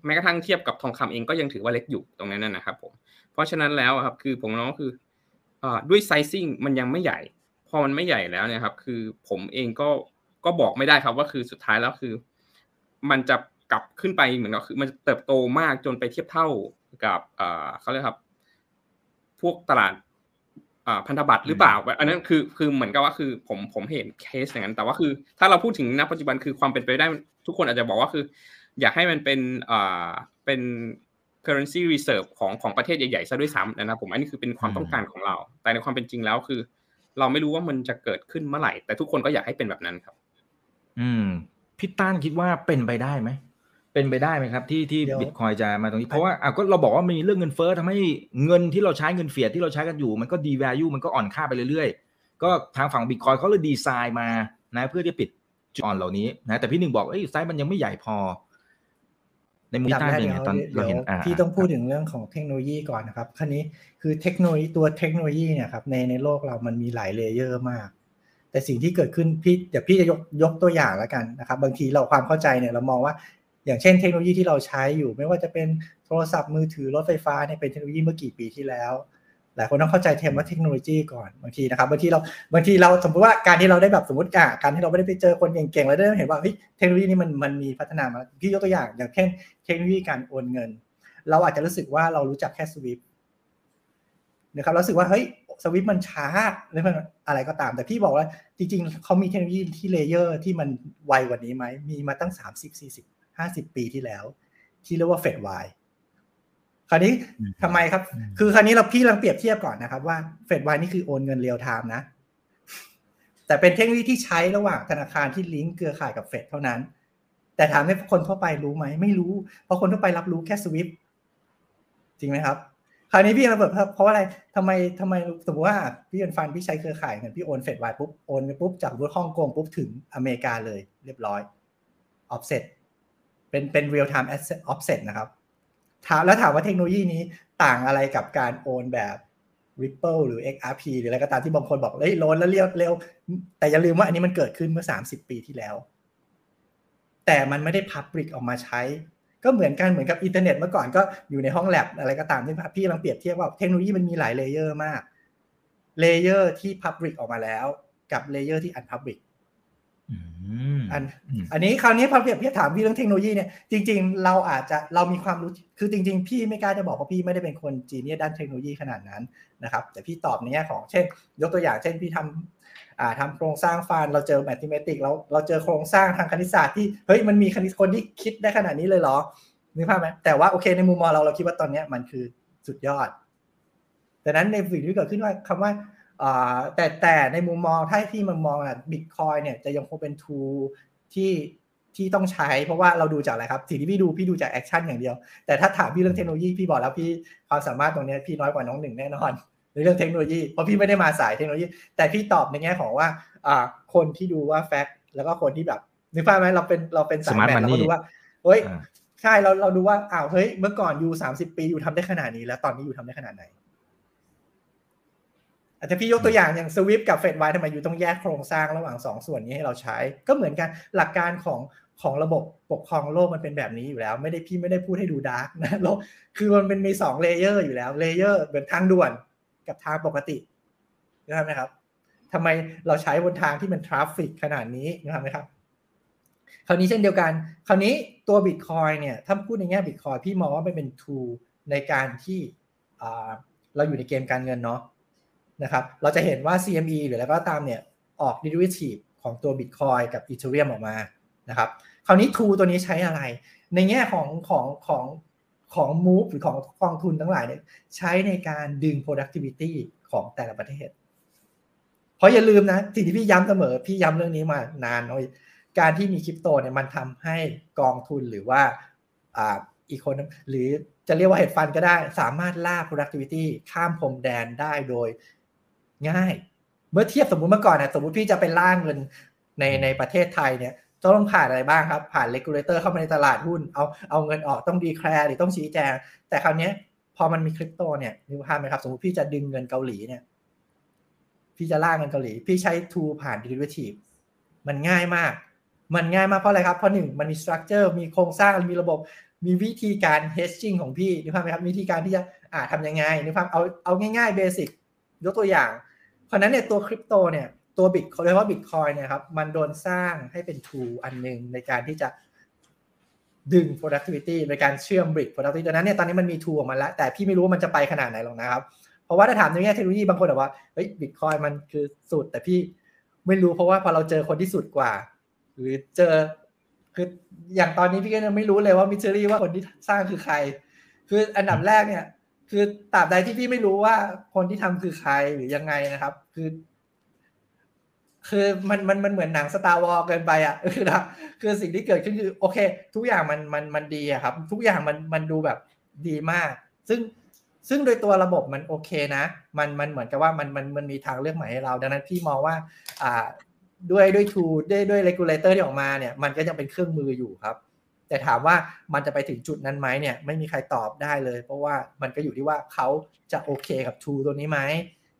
แม้กระทั่งเทียบกับทองคำเองก็ยังถือว่าเล็กอยู่ตรงนั้นนะครับผมเพราะฉะนั้นแล้วครับคือผมมองก็คืออ่าด้วย sizing มันยังไม่ใหญ่ พอมันไม่ใหญ่แล้วเนี่ยครับคือผมเองก็ก็บอกไม่ได้ครับว่าคือสุดท้ายแล้วคือ มันจะกลับขึ้นไปเหมือนกับคือมันเติบโตมากจนไปเทียบเท่ากับอ่าเขาเรียกครับ พวกตลาดอ่าพันธบัตรหรือเปล่า อันนั้นคือคือเหมือนกับว่าคือผมผมเห็นเคสอย่างนั้น แต่ว่าคือ ถ้าเราพูดถึงณปัจจุบันคือความเป็นไปได้ทุกคนอาจจะบอกว่าคือ อยากให้มันเป็นอ่าเป็น currency reserve ของของประเทศใหญ่ๆซะด้วยซ้ำนะครับผมอันนี้คือเป็นความต้องการของเรา แต่ในความเป็นจริงแล้วคือ เราไม่รู้ว่ามันจะเกิดขึ้นเมื่อไหร่ แต่ทุกคนก็อยากให้เป็นแบบนั้นครับ อืมพี่ต้านคิดว่าเป็นไปได้ไหม เป็นไปได้ไหมครับ ที่ที่บิตคอยจะมาตรงนี้ เพราะว่าอะก็เราบอกว่ามีเรื่องเงินเฟ้อทำให้เงินที่เราใช้เงิน fiat ที่เราใช้กันอยู่ มันก็ devalue มันก็อ่อนค่าไปเรื่อยๆ ก็ทางฝั่งบิตคอยเขาเลยดีไซน์มานะเพื่อที่ปิดจุดอ่อนเหล่านี้นะแต่พี่หนึ่งบอกเอ้ยไซส์มันยังไม่ใหญ่พอ ในมุมต้านเป็นไงตอนเราเห็นพี่ต้องพูดถึงเรื่องของเทคโนโลยีก่อนนะครับคราวนี้คือเทคโนโลยีตัวเทคโนโลยีเนี่ยครับในในโลกเรามันมีหลาย layer มากแต่สิ่งที่เกิดขึ้นพี่เดี๋ยวพี่จะยกยกตัวอย่างแล้วกันนะครับ บางทีเราความเข้าใจเนี่ยเรามองว่า อย่างเช่นเทคโนโลยีที่เราใช้อยู่ ไม่ว่าจะเป็นโทรศัพท์มือถือรถไฟฟ้าเนี่ยเป็นเทคโนโลยีเมื่อกี่ปีที่แล้วหลายคนต้องเข้าใจเทมว่าเทคโนโลยีก่อนบางทีนะครับบางทีเราบางทีเราสมมติว่าการที่เราได้แบบสมมติการที่เราไม่ได้ไปเจอคนเก่งๆแล้วได้เห็นว่าเทคโนโลยีนี้มันมันมีพัฒนามาพี่ยกตัวอย่างอย่างเช่นเทคโนโลยีการโอนเงิน เราอาจจะรู้สึกว่าเรารู้จักแค่สวิฟนะครับรู้สึกว่าเฮ้ย SWIFT มันช้าหรือมันอะไรก็ตาม แต่พี่บอกว่าจริงๆเขามีเทคโนโลยีที่ layer ที่มันไวกว่านี้ไหมมีมาตั้งสามสิบสี่สิบห้าสิบปีที่แล้ว ที่เรียกว่า Fedwire คราวนี้ทำไมครับ คือคราวนี้เราพี่กำลังเปรียบเทียบก่อนนะครับว่า Fedwire นี่คือโอนเงิน real-time นะ แต่เป็นเทคโนโลยีที่ใช้ระหว่างธนาคารที่ลิงก์เครือข่ายกับ Fed เท่านั้น แต่ถามให้คนทั่วไปรู้ไหมไม่รู้ เพราะคนทั่วไปรับรู้แค่ SWIFT จริงไหมครับคราวนี้พี่ระเบิดเพราะอะไรทำไมทำไมสมมติว่าพี่เป็น fund พี่ใช้เครือข่ายเงินพี่โอน Fedwire ปุ๊บโอนไปปุ๊บจากรูฮ่องกงปุ๊บถึงอเมริกาเลย เรียบร้อยออฟเซ็ต เป็นเป็น real-time offset นะครับถามแล้วถามว่าเทคโนโลยีนี้ต่างอะไรกับการโอนแบบ Ripple หรือ XRP หรืออะไรก็ตามที่บางคนบอกเฮ้ยโอนแล้วเร็วเร็ว แต่อย่าลืมว่าอันนี้มันเกิดขึ้นเมื่อ 30 ปีที่แล้ว แต่มันไม่ได้ public ออกมาใช้ ก็เหมือนกันเหมือนกับอินเทอร์เน็ตเมื่อก่อนก็อยู่ในห้องแลบอะไรก็ตามที่พี่กำลังเปรียบเทียบว่าเทคโนโลยีมันมีหลาย layer มาก layer ที่ public ออกมาแล้ว กับ layer ที่ unpublic อันอันนี้คราวนี้พอเปรียบเทียบถามพี่เรื่องเทคโนโลยีเนี่ยจริง ๆ เราอาจจะเรามีความรู้คือจริง ๆ พี่ไม่กล้าจะบอกเพราะพี่ไม่ได้เป็นคน genius้านเทคโนโลยีขนาดนั้นนะครับ แต่พี่ตอบในแง่ของเช่น ยกตัวอย่างเช่นพี่ทอ่าทำโครงสร้าง fund เราเจอ mathematic เราเราเจอโครงสร้างทางคณิตศาสตร์ที่เฮ้ยมันมีคณิตคนที่คิดได้ขนาดนี้เลยเหรอนึกภาพไหมแต่ว่าโอเคในมุมมองเราเราคิดว่าตอนนี้มันคือสุดยอดแต่นั้นในสิ่งที่เกิดขึ้นว่าคำว่า แต่แต่ในมุมมองถ้าที่มันมองอะบิตคอยเนี่ยจะยังคงเป็น tool ที่ที่ต้องใช้เพราะว่าเราดูจากอะไรครับสิ่งที่พี่ดูพี่ดูจาก action อย่างเดียว แต่ถ้าถามพี่เรื่องเทคโนโลยีพี่บอกแล้วพี่ความสามารถตรงนี้พี่น้อยกว่าน้องหนึ่งแน่นอนในเรื่องเทคโนโลยีเพราะพี่ไม่ได้มาสายเทคโนโลยี แต่พี่ตอบในแง่ของว่าอ่าคนที่ดูว่า fact แล้วก็คนที่แบบนึกภาพไหมเราเป็นเราเป็นสาย math เราก็ดูว่าเฮ้ยใช่เราเราดูว่าอ้าวเฮ้ยเมื่อก่อน you สามสิบปี you ทำได้ขนาดนี้ แล้วตอนนี้ you ทำได้ขนาดไหน อาจจะพี่ยกตัวอย่างอย่าง SWIFT กับ Fedwire ทำไม you ต้องแยกโครงสร้างระหว่างสองส่วนนี้ให้เราใช้ ก็เหมือนกันหลักการของของระบบปกครองโลกมันเป็นแบบนี้อยู่แล้ว ไม่ได้พี่ไม่ได้พูดให้ดู dark นะโลกคือมันเป็นมีสอง layer อยู่แล้ว layer เหมือนทางด่วนกับทางปกตินะครับนะครับทำไมเราใช้บนทางที่มัน traffic ขนาดนี้นะครับนะครับ คราวนี้เช่นเดียวกัน คราวนี้ตัวบิตคอยเนี่ยถ้าพูดในแง่บิตคอยพี่มองว่ามันเป็น tool ในการที่เราอยู่ในเกมการเงินเนาะ นะครับเราจะเห็นว่า CME หรืออะไรก็ตามเนี่ยออก derivative ของตัว Bitcoin กับ Ethereum ออกมานะครับคราวนี้ทูตัวนี้ใช้อะไร ในแง่ของของของของ move หรือของกองทุนทั้งหลายเนี่ยใช้ในการดึง productivity ของแต่ละประเทศ เพราะอย่าลืมนะสิ่งที่พี่ย้ำเสมอ พี่ย้ำเรื่องนี้มานานเลยการที่มีคริปโตเนี่ยมันทำให้กองทุนหรือว่าอ่าอีกคนหรือจะเรียกว่าเฮดฟันก็ได้ สามารถล่า productivity ข้ามพรมแดนได้โดย ง่าย เมื่อเทียบสมมุติเมื่อก่อนเนี่ยสมมติพี่จะไปล่าเงินในในประเทศไทยเนี่ยต้องผ่านอะไรบ้างครับ ผ่าน regulator เข้ามาในตลาดหุ้น เอาเอาเงินออกต้อง declare หรือต้องชี้แจง แต่คราวนี้พอมันมีคริปโตเนี่ยนึกภาพไหมครับ สมมติพี่จะดึงเงินเกาหลีเนี่ย พี่จะล่าเงินเกาหลี พี่ใช้ tool ผ่าน derivative มันง่ายมาก มันง่ายมากเพราะอะไรครับ เพราะหนึ่งมันมี structure มีโครงสร้างมีระบบ มีวิธีการ hedging ของพี่นึกภาพไหมครับวิธีการที่จะอ่าทำยังไงนึกภาพเอาเอาง่ายๆเบสิกยกตัวอย่างเพ ราะนั้นเนี่ยตัวคริปโตเนี่ยตัวบิตโดยเฉพาะบิตคอยเนี่ยครับมันโดนสร้างให้เป็นทูอันหนึ่งในการที่จะดึง productivity ในการเชื่อมบริก productivity ดังนั้นเนี่ยตอนนี้มันมีทูออกมาแล้ว แต่พี่ไม่รู้ว่ามันจะไปขนาดไหนหรอกนะครับ เพราะว่าถ้าถามในแง่เทคโนโลยีบางคนบอกว่าเฮ้ยบิตคอยมันคือสุดแต่พี่ไม่รู้เพราะว่าพอเราเจอคนที่สุดกว่า หรือเจอคืออย่างตอนนี้พี่ก็ยังไม่รู้เลยว่ามิชรี่ว่าคนที่สร้างคือใคร คืออันดับแรกเนี่ย คือตราบใดที่พี่ไม่รู้ว่าคนที่ทำคือใครหรือยังไงนะครับ คือ คือมันมันมันเหมือนหนังสตาร์วอลเกินไปอะคือนะคือสิ่งที่เกิดขึ้นคือ โอเค ทุกอย่างมันมันมันดีอะครับ ทุกอย่างมันมันดูแบบดีมาก ซึ่งซึ่งโดยตัวระบบมันโอเคนะ มันมันเหมือนกับว่ามันมันมันมีทางเลือกใหม่ให้เรา ดังนั้นพี่มองว่า อ่าด้วยด้วย tool ด้วยด้วย regulator ที่ออกมาเนี่ย มันก็ยังเป็นเครื่องมืออยู่ครับ แต่ถามว่ามันจะไปถึงจุดนั้นไหมเนี่ย ไม่มีใครตอบได้เลย เพราะว่ามันก็อยู่ที่ว่าเขาจะโอเคกับ tool ตัวนี้ไหม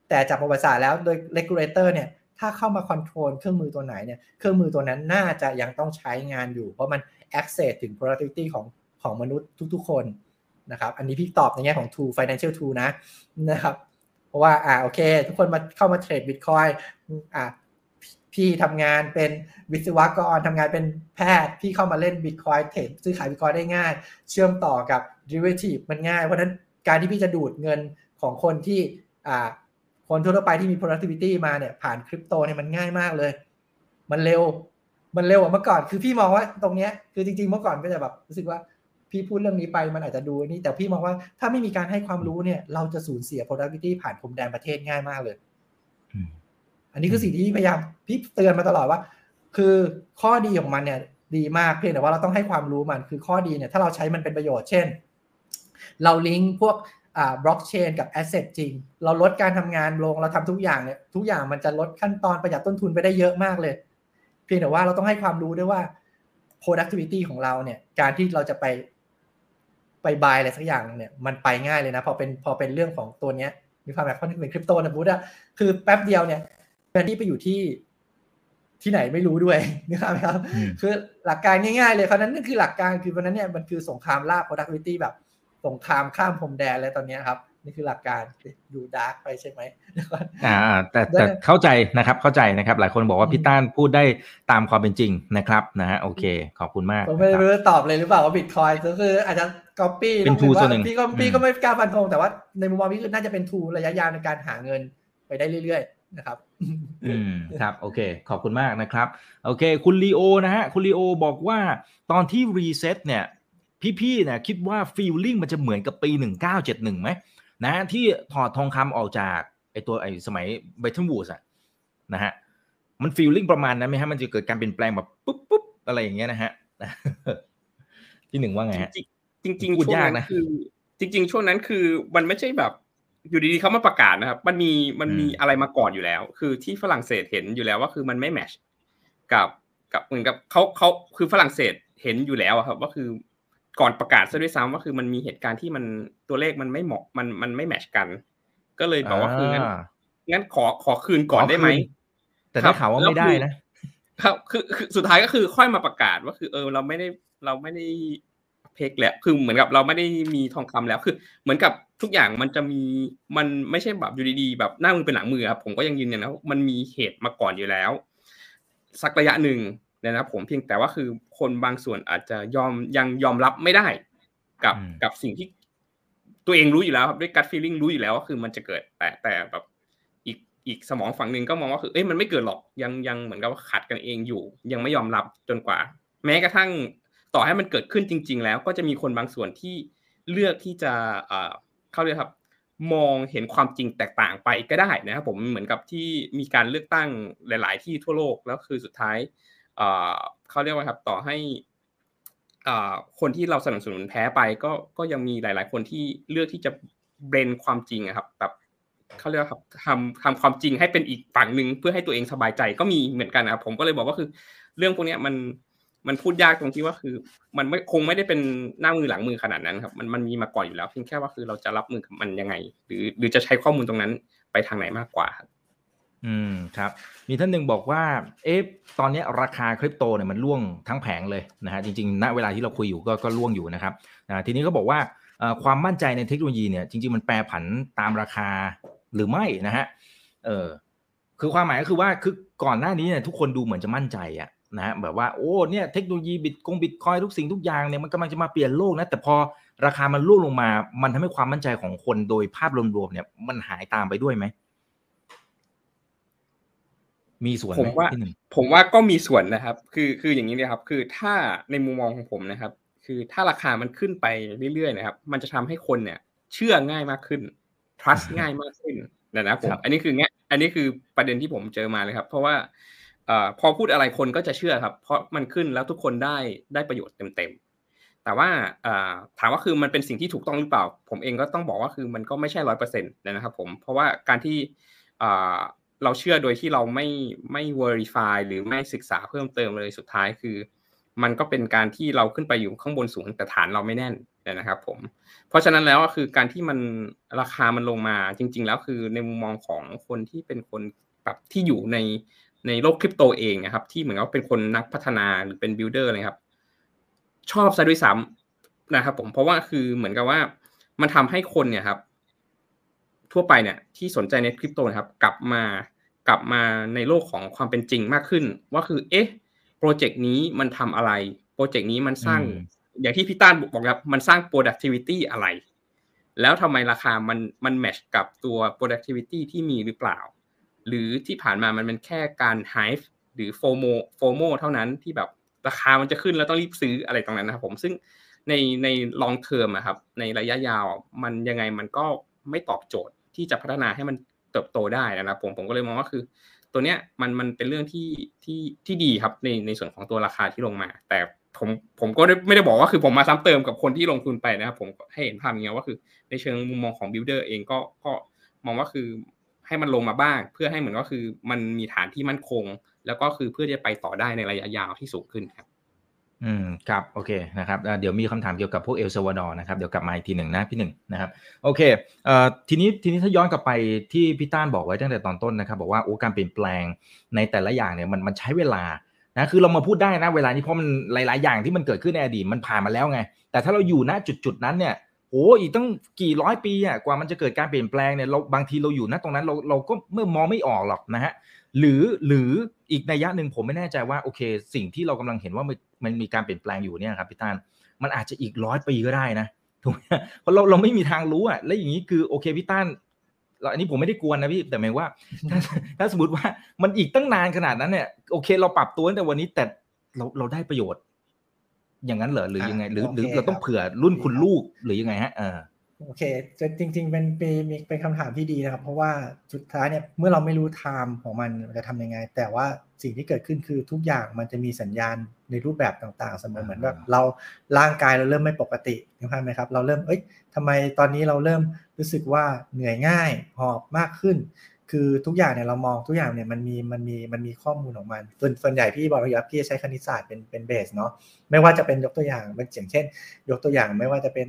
แต่จากประวัติศาสตร์แล้วโดย regulator เนี่ยถ้าเข้ามา control เครื่องมือตัวไหนเนี่ยเครื่องมือตัวนั้นน่าจะยังต้องใช้งานอยู่ เพราะมัน access ถึง productivity ของของมนุษย์ทุกๆ คนนะครับอันนี้พี่ตอบในแง่ของ tool financial tool นะนะครับเพราะว่าอ่าโอเค ทุกคนมาเข้ามาเทรดบิตคอยอ่าพี่ทำงานเป็นวิศวกรทำงานเป็นแพทย์ พี่เข้ามาเล่นบิตคอยเทรดซื้อขายบิตคอยได้ง่าย เชื่อมต่อกับ derivative มันง่าย เพราะนั้นการที่พี่จะดูดเงินของคนที่อ่า คนทั่วไปที่มี productivity มาเนี่ยผ่านคริปโตเนี่ยมันง่ายมากเลย มันเร็ว มันเร็วกว่าเมื่อก่อน คือพี่มองว่าตรงเนี้ย คือจริงๆ เมื่อก่อนก็จะแบบรู้สึกว่าพี่พูดเรื่องนี้ไปมันอาจจะดูนี่ แต่พี่มองว่าถ้าไม่มีการให้ความรู้เนี่ย เราจะสูญเสีย productivity ผ่านพรมแดนประเทศง่ายมากเลย อันนี้คือสิ่งที่พี่พยายามพี่เตือนมาตลอดว่า คือข้อดีของมันเนี่ย ดีมากเพียงแต่ว่าเราต้องให้ความรู้มัน คือข้อดีเนี่ยถ้าเราใช้มันเป็นประโยชน์ เช่น เราลิงก์พวก บล็อกเชนกับแอสเซทจริง เราลดการทำงานลงเราทำทุกอย่างเนี่ยทุกอย่างมันจะลดขั้นตอนประหยัดต้นทุนไปได้เยอะมากเลย เพียงแต่ว่าเราต้องให้ความรู้ด้วยว่า productivity ของเราเนี่ย การที่เราจะไปไปบายอะไรสักอย่างเนี่ย มันไปง่ายเลยนะ พอเป็นพอเป็นเรื่องของตัวเนี้ย มีความแบบเป็นคริปโตนะบูธอะคือแป๊บเดียวเนี่ยแทนที่ไปอยู่ที่ที่ไหนไม่รู้ด้วยนะครับ คือหลักการง่ายๆเลยเพราะนั้นนั่นคือหลักการคือเพราะนั้นเนี่ยมันคือสงครามล่า productivity แบบ สงครามข้ามพรมแดนแล้วตอนนี้ครับ นี่คือหลักการอยู่ดาร์กไปใช่ไหมอ่าแต่แต่เข้าใจนะครับเข้าใจนะครับ หลายคนบอกว่าพี่ต้านพูดได้ตามความเป็นจริงนะครับนะฮะโอเค ขอบคุณมากผมไม่รู้ตอบเลยหรือเปล่าว่าบิตคอยน์ก็คืออาจจะก๊อปปี้เป็น tool ส่วนหนึ่งพี่ก็พี่ก็ไม่กล้าฟันธงแต่ว่าในมุมมองพี่คือน่าจะเป็น tool ระยะยาวในการหาเงินไปได้เรื่อยนะครับอืมครับโอเค ขอบคุณมากนะครับ โอเค คุณลีโอนะฮะคุณลีโอบอกว่าตอนที่รีเซ็ตเนี่ย พี่ๆเนี่ยคิดว่า feeling มันจะเหมือนกับปี 1971ไหมนะที่ถอดทองคำออกจากไอตัวไอสมัยเบทเทนวูดอะนะฮะมันฟีลลิ่งประมาณนั้นไหมฮะมันจะเกิดการเปลี่ยนแปลงแบบปุ๊บปุ๊บอะไรอย่างเงี้ยนะฮะที่หนึ่งว่าไงฮะจริงจริงๆช่วงนั้นคือ จริง ๆ ช่วงนั้นคือมันไม่ใช่แบบ อยู่ดีๆเขามาประกาศนะครับ มันมีมันมีอะไรมาก่อนอยู่แล้ว คือที่ฝรั่งเศสเห็นอยู่แล้วว่าคือมันไม่แมชกับกับเหมือนกับเขาเขาคือฝรั่งเศสเห็นอยู่แล้วครับ ว่าคือ ก่อนประกาศซะด้วยซ้ำว่าคือมันมีเหตุการณ์ที่มันตัวเลขมันไม่เหมาะมันมันไม่แมชกัน ก็เลยบอกว่าคืองั้นงั้นขอขอคืนก่อนได้ไหมแต่ได้ข่าวว่าไม่ได้นะครับคือคือสุดท้ายก็คือค่อยมาประกาศว่าคือ เออ เราไม่ได้เราไม่ได้เพกแล้วคือเหมือนกับเราไม่ได้มีทองคำแล้วคือ เหมือนกับทุกอย่างมันจะมีมันไม่ใช่แบบอยู่ดีๆแบบหน้ามือเป็นหลังมือครับผมก็ยังยืนยันนะมันมีเหตุมาก่อนอยู่แล้ว สักระยะหนึ่ง นะครับผมเพียงแต่ว่าคือคนบางส่วนอาจจะยอมยังยอมรับไม่ได้ กับกับสิ่งที่ตัวเองรู้อยู่แล้วครับด้วยกัดฟีลลิ่งรู้อยู่แล้วว่าคือมันจะเกิดแต่แต่แบบอีกอีกสมองฝั่งหนึ่งก็มองว่าคือเอ้ยมันไม่เกิดหรอกยังยังเหมือนกับว่าขัดกันเองอยู่ ยังไม่ยอมรับจนกว่า แม้กระทั่งต่อให้มันเกิดขึ้นจริง ๆ แล้วก็จะมีคนบางส่วนที่เลือกที่จะเอ่อเข้าเรียกครับ มองเห็นความจริงแตกต่างไปก็ได้นะครับผมเหมือนกับที่มีการเลือกตั้งหลาย ๆ ที่ทั่วโลกแล้วคือสุดท้าย เขาเรียกว่าครับต่อให้คนที่เราสนับสนุนแพ้ไปก็ก็ยังมีหลาย ๆ คนที่เลือกที่จะเบรนความจริงครับแบบเขาเรียกว่าครับทำทำความจริงให้เป็นอีกฝั่งหนึ่งเพื่อให้ตัวเองสบายใจก็มีเหมือนกันนะครับผมก็เลยบอกว่าคือ เรื่องพวกนี้มันมันพูดยากตรงที่ว่าคือ มันไม่คงไม่ได้เป็นหน้ามือหลังมือขนาดนั้นครับ มันมันมีมาก่อนอยู่แล้วเพียงแค่ว่าคือเราจะรับมือกับมันยังไง หรือหรือจะใช้ข้อมูลตรงนั้นไปทางไหนมากกว่าครับ อืมครับ มีท่านหนึ่งบอกว่า เอ๊ะตอนนี้ราคาคริปโตเนี่ยมันล่วงทั้งแผงเลยนะฮะจริงๆณเวลาที่เราคุยอยู่ก็ก็ล่วงอยู่นะครับนะทีนี้ก็บอกว่าความมั่นใจในเทคโนโลยีเนี่ยจริงๆมันแปรผันตามราคาหรือไม่นะฮะเออคือความหมายก็คือว่าคือก่อนหน้านี้เนี่ยทุกคนดูเหมือนจะมั่นใจอะนะแบบว่าโอ้เนี่ยเทคโนโลยีบิตคงบิตคอยทุกสิ่งทุกอย่างเนี่ยมันกำลังจะมาเปลี่ยนโลกนะแต่พอราคามันล่วงลงมา มันทำให้ความมั่นใจของคนโดยภาพรวมๆเนี่ยมันหายตามไปด้วยไหม มีส่วนผมว่าผมว่าก็มีส่วนนะครับ คือคืออย่างนี้นะครับ คือถ้าในมุมมองของผมนะครับ คือถ้าราคามันขึ้นไปเรื่อยๆนะครับ มันจะทำให้คนเนี่ย เชื่อง่ายมากขึ้น trust ง่ายมากขึ้นนะผมอันนี้คือเงี้ยอันนี้คือประเด็นที่ผมเจอมาเลยครับ เพราะว่าพอพูดอะไรคนก็จะเชื่อครับ เพราะมันขึ้นแล้วทุกคนได้ได้ประโยชน์เต็มๆแต่ว่าถามว่าคือมันเป็นสิ่งที่ถูกต้องหรือเปล่า ผมเองก็ต้องบอกว่าคือมันก็ไม่ใช่ร้อยเปอร์เซ็นต์นะครับ ผมเพราะว่าการที่ เราเชื่อโดยที่เราไม่ไม่ verify หรือไม่ศึกษาเพิ่มเติมเลยสุดท้ายคือ มันก็เป็นการที่เราขึ้นไปอยู่ข้างบนสูงแต่ฐานเราไม่แน่นนะครับ ผม เพราะฉะนั้นแล้วก็คือการที่มันราคามันลงมาจริง ๆ แล้วคือในมุมมองของคนที่เป็นคนแบบที่อยู่ในในโลกคริปโตเองนะครับ ที่เหมือนกับเป็นคนนักพัฒนาหรือเป็นบิลดเออร์เลยครับ ชอบซะด้วยซ้ำนะครับ ผมเพราะว่าคือเหมือนกับว่ามันทำให้คนเนี่ยครับ ทั่วไปเนี่ยที่สนใจในคริปโตนะครับ กลับมา กลับมาในโลกของความเป็นจริงมากขึ้น ว่าคือ เอ๊ะโปรเจกต์นี้มันทำอะไร โปรเจกต์นี้มันสร้าง อย่างที่พี่ต้านบอกครับมันสร้าง productivity อะไร แล้วทำไมราคามันมันแมชกับตัว productivity ที่มีหรือเปล่า หรือที่ผ่านมามันเป็นแค่การ hype หรือ FOMO FOMO เท่านั้นที่แบบราคามันจะขึ้นแล้วต้องรีบซื้ออะไรตรงนั้นนะครับผมซึ่งในใน long term อะครับ ในระยะยาวมันยังไงมันก็ไม่ตอบโจทย์ที่จะพัฒนาให้มัน เติบโตได้นะครับผมผมก็เลยมองว่าคือ ตัวเนี้ยมันมันเป็นเรื่องที่ที่ที่ดีครับในในส่วนของตัวราคาที่ลงมา แต่ผมผมก็ไม่ได้บอกว่าคือผมมาซ้ำเติมกับคนที่ลงทุนไปนะครับผมให้เห็นภาพอย่างเงี้ยว่าคือ ในเชิงมุมมองของบิลดเออร์เองก็ก็มองว่าคือให้มันลงมาบ้าง เพื่อให้เหมือนก็คือมันมีฐานที่มั่นคง แล้วก็คือเพื่อจะไปต่อได้ในระยะยาวที่สูงขึ้นครับ อืมครับโอเคนะครับเดี๋ยวมีคำถามเกี่ยวกับพวกเอลซาวาดอร์นะครับเดี๋ยวกลับมาอีกทีหนึ่งนะพี่หนึ่งนะครับโอเคเอ่อทีนี้ทีนี้ถ้าย้อนกลับไปที่พี่ต้านบอกไว้ตั้งแต่ตอนต้นนะครับบอกว่าโอ้การเปลี่ยนแปลงในแต่ละอย่างเนี่ยมันมันใช้เวลานะคือเรามาพูดได้นะเวลานี้เพราะมันหลาย ๆ อย่างที่มันเกิดขึ้นในอดีตมันผ่านมาแล้วไง แต่ถ้าเราอยู่ณจุดจุดนั้นเนี่ยโอ้อีกตั้งกี่ร้อยปีอะกว่ามันจะเกิดการเปลี่ยนแปลงเนี่ยเราบางทีเราอยู่นะตรงนั้นเราเราก็เมื่อมองไม่ออกหรอกนะฮะ หรือหรืออีกนัยยะหนึ่งผมไม่แน่ใจว่าโอเค สิ่งที่เรากำลังเห็นว่ามันมีการเปลี่ยนแปลงอยู่เนี่ยครับพี่ตานมันอาจจะอีกร้อยปีก็ได้นะถูกไหมเพราะเราเราไม่มีทางรู้อะและอย่างนี้คือโอเคพี่ต้านอันนี้ผมไม่ได้กวนนะพี่แต่หมายว่าถ้าถ้าสมมติว่ามันอีกตั้งนานขนาดนั้นเนี่ยโอเค เราปรับตัวตั้งแต่วันนี้แต่เราเราได้ประโยชน์ อย่างนั้นเหรอหรือยังไง หรือหรือเราต้องเผื่อรุ่นคุณลูกหรือยังไงฮะเออ โอเคจริง ๆ เป็นเป็นเป็นคำถามที่ดีนะครับ เพราะว่าสุดท้ายเนี่ยเมื่อเราไม่รู้ไทม์ของมันจะทำยังไง แต่ว่าสิ่งที่เกิดขึ้นคือทุกอย่างมันจะมีสัญญาณในรูปแบบต่างๆเสมอเหมือนแบบเราร่างกายเราเริ่มไม่ปกตินะครับไหมครับ เราเริ่มเอ้ยทำไมตอนนี้เราเริ่มรู้สึกว่าเหนื่อยง่ายหอบมากขึ้น คือทุกอย่างเนี่ยเรามองทุกอย่างเนี่ยมันมีมันมีมันมีข้อมูลของมันส่วนส่วนใหญ่พี่บอกว่าพี่ใช้คณิตศาสตร์เป็นเป็นเบสเนาะไม่ว่าจะเป็นยกตัวอย่างเป็นอย่างเช่น ยกตัวอย่างไม่ว่าจะเป็น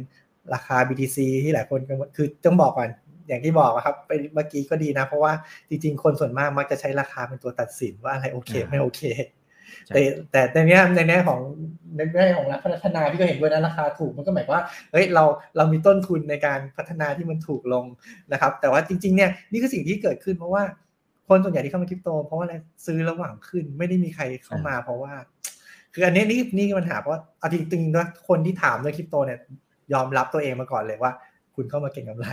ราคา BTC ที่หลายคนคือต้องบอกก่อนอย่างที่บอกครับไปเมื่อกี้ก็ดีนะ เพราะว่าจริงๆ คนส่วนมากมักจะใช้ราคาเป็นตัวตัดสินว่าอะไรโอเคไม่โอเค แต่แต่ในนี้ในแง่ของในแง่ของพัฒนาที่ก็เห็นด้วยนะราคาถูกมันก็หมายว่าเฮ้ยเราเรามีต้นทุนในการพัฒนาที่มันถูกลงนะครับ แต่ว่าจริงๆเนี่ยนี่คือสิ่งที่เกิดขึ้นเพราะว่าคนส่วนใหญ่ที่เข้ามาคริปโต เพราะว่าอะไรซื้อระหว่างขึ้นไม่ได้มีใครเข้ามาเพราะว่า คืออันนี้นี่นี่ปัญหาเพราะเอาจริงๆนะคนที่ถามเรื่องคริปโตเนี่ย ยอมรับตัวเองมาก่อนเลยว่า คุณเข้ามาเก่งกำไร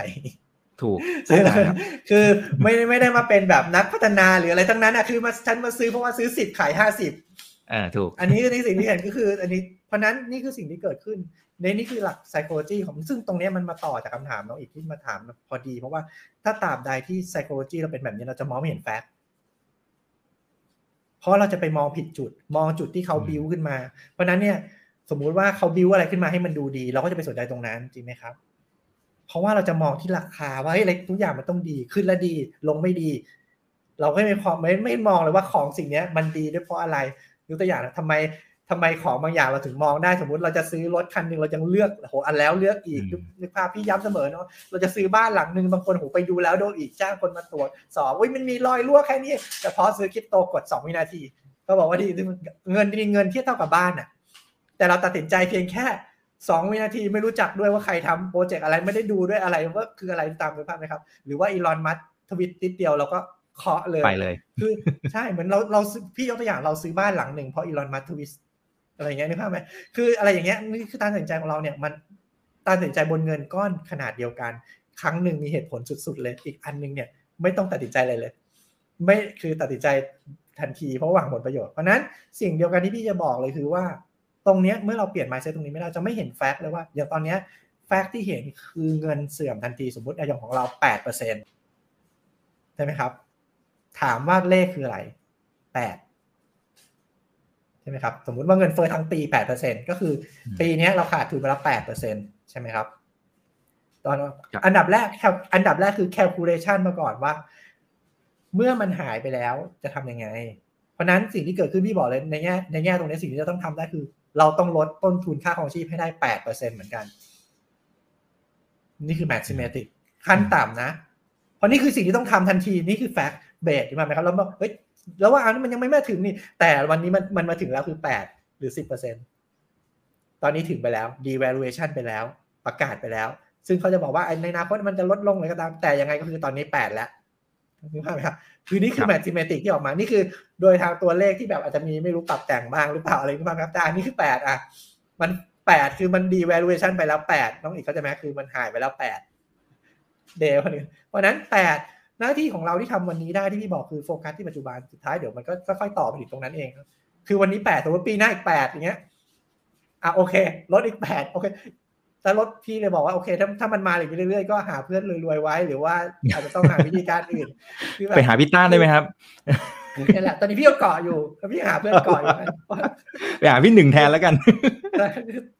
ถูกคือไม่ไม่ได้มาเป็นแบบนักพัฒนาหรืออะไรทั้งนั้นอะคือมาฉันมาซื้อเพราะว่าซื้อสิบขายห้าสิบอ่าถูก อันนี้คือสิ่งที่เห็นก็คือ อันนี้เพราะนั้นนี่คือสิ่งที่เกิดขึ้นในนี่คือหลัก psychology ของซึ่งตรงนี้มันมาต่อจากคำถามน้องอีกที่มาถามพอดี เพราะว่าถ้าตราบใดที่ psychology เราเป็นแบบนี้เราจะมองไม่เห็นแฟกต์เพราะเราจะไปมองผิดจุด มองจุดที่เขาบิวขึ้นมา เพราะนั้นเนี่ย สมมุติว่าเขาบิวอะไรขึ้นมาให้มันดูดี เราก็จะไปสนใจตรงนั้นจริงไหมครับ เพราะว่าเราจะมองที่ราคาว่าเฮ้ยทุกอย่างมันต้องดีขึ้นและดี ลงไม่ดี เราไม่ไม่พอไม่ไม่มองเลยว่าของสิ่งนี้มันดีด้วยเพราะอะไรยกตัวอย่างนะทำไมทำไมของบางอย่างเราถึงมองได้สมมุติเราจะซื้อรถคันหนึ่งเรายังเลือกโหอันแล้วเลือกอีกนึกภาพพี่ย้ำเสมอเนาะเราจะซื้อบ้านหลังหนึ่งบางคนโหไปดูแล้วโดนอีกจ้างคนมาตรวจสอบอุ้ยมันมีรอยรั่วแค่นี้แต่พอซื้อคริปโตกด 2 วินาที ก็บอกว่าดีเงินมีเงินที่เท่ากับบ้านอะ แต่เราตัดสินใจเพียงแค่สองวินาทีไม่รู้จักด้วยว่าใครทำโปรเจกต์อะไรไม่ได้ดูด้วยอะไรว่าคืออะไรตามไปภาพไหมครับ หรือว่าอีลอนมัสทวิตติดเดียวเราก็เคาะเลยไปเลย คือใช่เหมือนเราเราพี่ยกตัวอย่างเราซื้อบ้านหลังหนึ่งเพราะอีลอนมัสทวิตอะไรอย่างเงี้ยนึกภาพไหมคืออะไรอย่างเงี้ยนี่คือการตัดสินใจของเราเนี่ยมันตัดสินใจบนเงินก้อนขนาดเดียวกัน ครั้งหนึ่งมีเหตุผลสุดๆ เลย อีกอันนึงเนี่ยไม่ต้องตัดสินใจอะไรเลย ไม่คือตัดสินใจทันทีเพราะหวังผลประโยชน์เพราะนั้นสิ่งเดียวกันที่พี่จะบอกเลยคือว่า ตรงนี้เมื่อเราเปลี่ยน mindset ตรงนี้ไม่ได้จะไม่เห็นแฟกต์เลยว่าอย่างตอนนี้แฟกต์ที่เห็นคือเงินเสื่อมทันทีสมมติอย่างของเราแปดเปอร์เซ็นใช่ไหมครับ ถามว่าเลขคืออะไรแปดใช่ไหมครับสมมุติว่าเงินเฟ้อทั้งปีแปดเปอร์เซ็นก็คือปีนี้เราขาดทุนไปแล้วแปดเปอร์เซ็นใช่ไหมครับ ตอนอันดับแรกอันดับแรกคือ calculation มาก่อนว่า เมื่อมันหายไปแล้วจะทำยังไง เพราะนั้นสิ่งที่เกิดขึ้นพี่บอกเลยในแง่ในแง่ตรงนี้สิ่งที่จะต้องทำได้คือ เราต้องลดต้นทุนค่าของชีพให้ได้แปดเปอร์เซ็นเหมือนกัน นี่คือ mathematic ขั้นต่ำนะ เพราะนี่คือสิ่งที่ต้องทำทันที นี่คือ fact base ใช่ไหมครับ แล้วบอกเฮ้ยแล้วว่าอันนี้มันยังไม่มาถึงนี่ แต่วันนี้มันมันมาถึงแล้วคือแปดหรือสิบเปอร์เซ็นต์ตอนนี้ถึงไปแล้ว devaluation ไปแล้ว ประกาศไปแล้ว ซึ่งเขาจะบอกว่าในอนาคตมันจะลดลงเลยก็ตาม แต่ยังไงก็คือตอนนี้แปดแล้ว ภาพไหมครับคือนี่คือ mathematic ที่ออกมา นี่คือโดยทางตัวเลขที่แบบอาจจะมีไม่รู้ปรับแต่งบ้างหรือเปล่าอะไรนึกภาพครับแต่อันนี้คือแปดอะ มันแปดคือมันดี valuation ไปแล้วแปดน้องอีกเขาจะไหมคือมันหายไปแล้วแปดเดย์คนนึงเพราะนั้นแปดหน้าที่ของเราที่ทำวันนี้ได้ที่พี่บอกคือโฟกัสที่ปัจจุบันสุดท้ายเดี๋ยวมันก็ค่อยๆต่อไปถึงตรงนั้นเอง คือวันนี้แปดแต่ว่าปีหน้าอีกแปดอย่างเงี้ยอะโอเคลดอีกแปดโอเค แต่รถพี่เลยบอกว่าโอเคถ้าถ้ามันมาอีกเรื่อยๆก็หาเพื่อนรวยๆไว้ หรือว่าอาจจะต้องหาวิธีการอื่นไปหาพี่ต้านได้ไหมครับนี่แหละ ตอนนี้พี่ก็เกาะอยู่พี่หาเพื่อนเกาะอยู่ไปหาพี่หนึ่งแทนแล้วกัน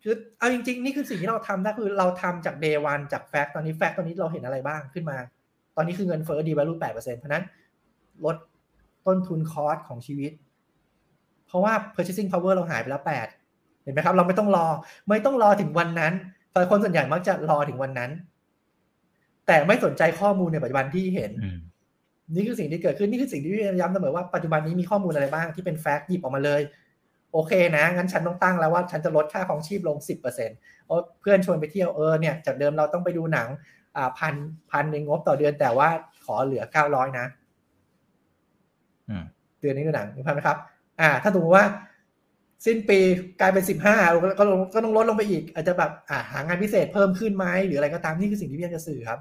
คือเอาจริงๆ นี่คือสิ่งที่เราทำได้คือเราทำจากเดย์วันจากแฟกต์ตอนนี้แฟกต์ตอนนี้เราเห็นอะไรบ้างขึ้นมา ตอนนี้คือเงินเฟ้อดีวาลูแปดเปอร์เซ็นต์เพราะนั้นลดต้นทุนคอสของชีวิต เพราะว่า purchasing power เราหายไปแล้วแปดเห็นไหมครับ เราไม่ต้องรอ ไม่ต้องรอถึงวันนั้น แต่คนส่วนใหญ่มักจะรอถึงวันนั้น แต่ไม่สนใจข้อมูลในปัจจุบันที่เห็น นี่คือสิ่งที่เกิดขึ้น นี่คือสิ่งที่ย้ำเสมอว่าปัจจุบันนี้มีข้อมูลอะไรบ้างที่เป็นแฟกต์หยิบออกมาเลย โอเคนะ งั้นฉันต้องตั้งแล้วว่าฉันจะลดค่าของชีพลงสิบเปอร์เซ็นต์เพื่อนชวนไปเที่ยวเออเนี่ยจากเดิมเราต้องไปดูหนังอ่าพันพันในงบต่อเดือนแต่ว่าขอเหลือเก้าร้อยนะเดือนนี้ดูหนังถูกไหมครับ อ่า ถ้าสมมติว่า สิ้นปีกลายเป็นสิบห้าก็ก็ต้องลดลงไปอีก อาจจะแบบอ่าหางานพิเศษเพิ่มขึ้นไหมหรืออะไรก็ตามนี่คือสิ่งที่พี่จะสื่อครับ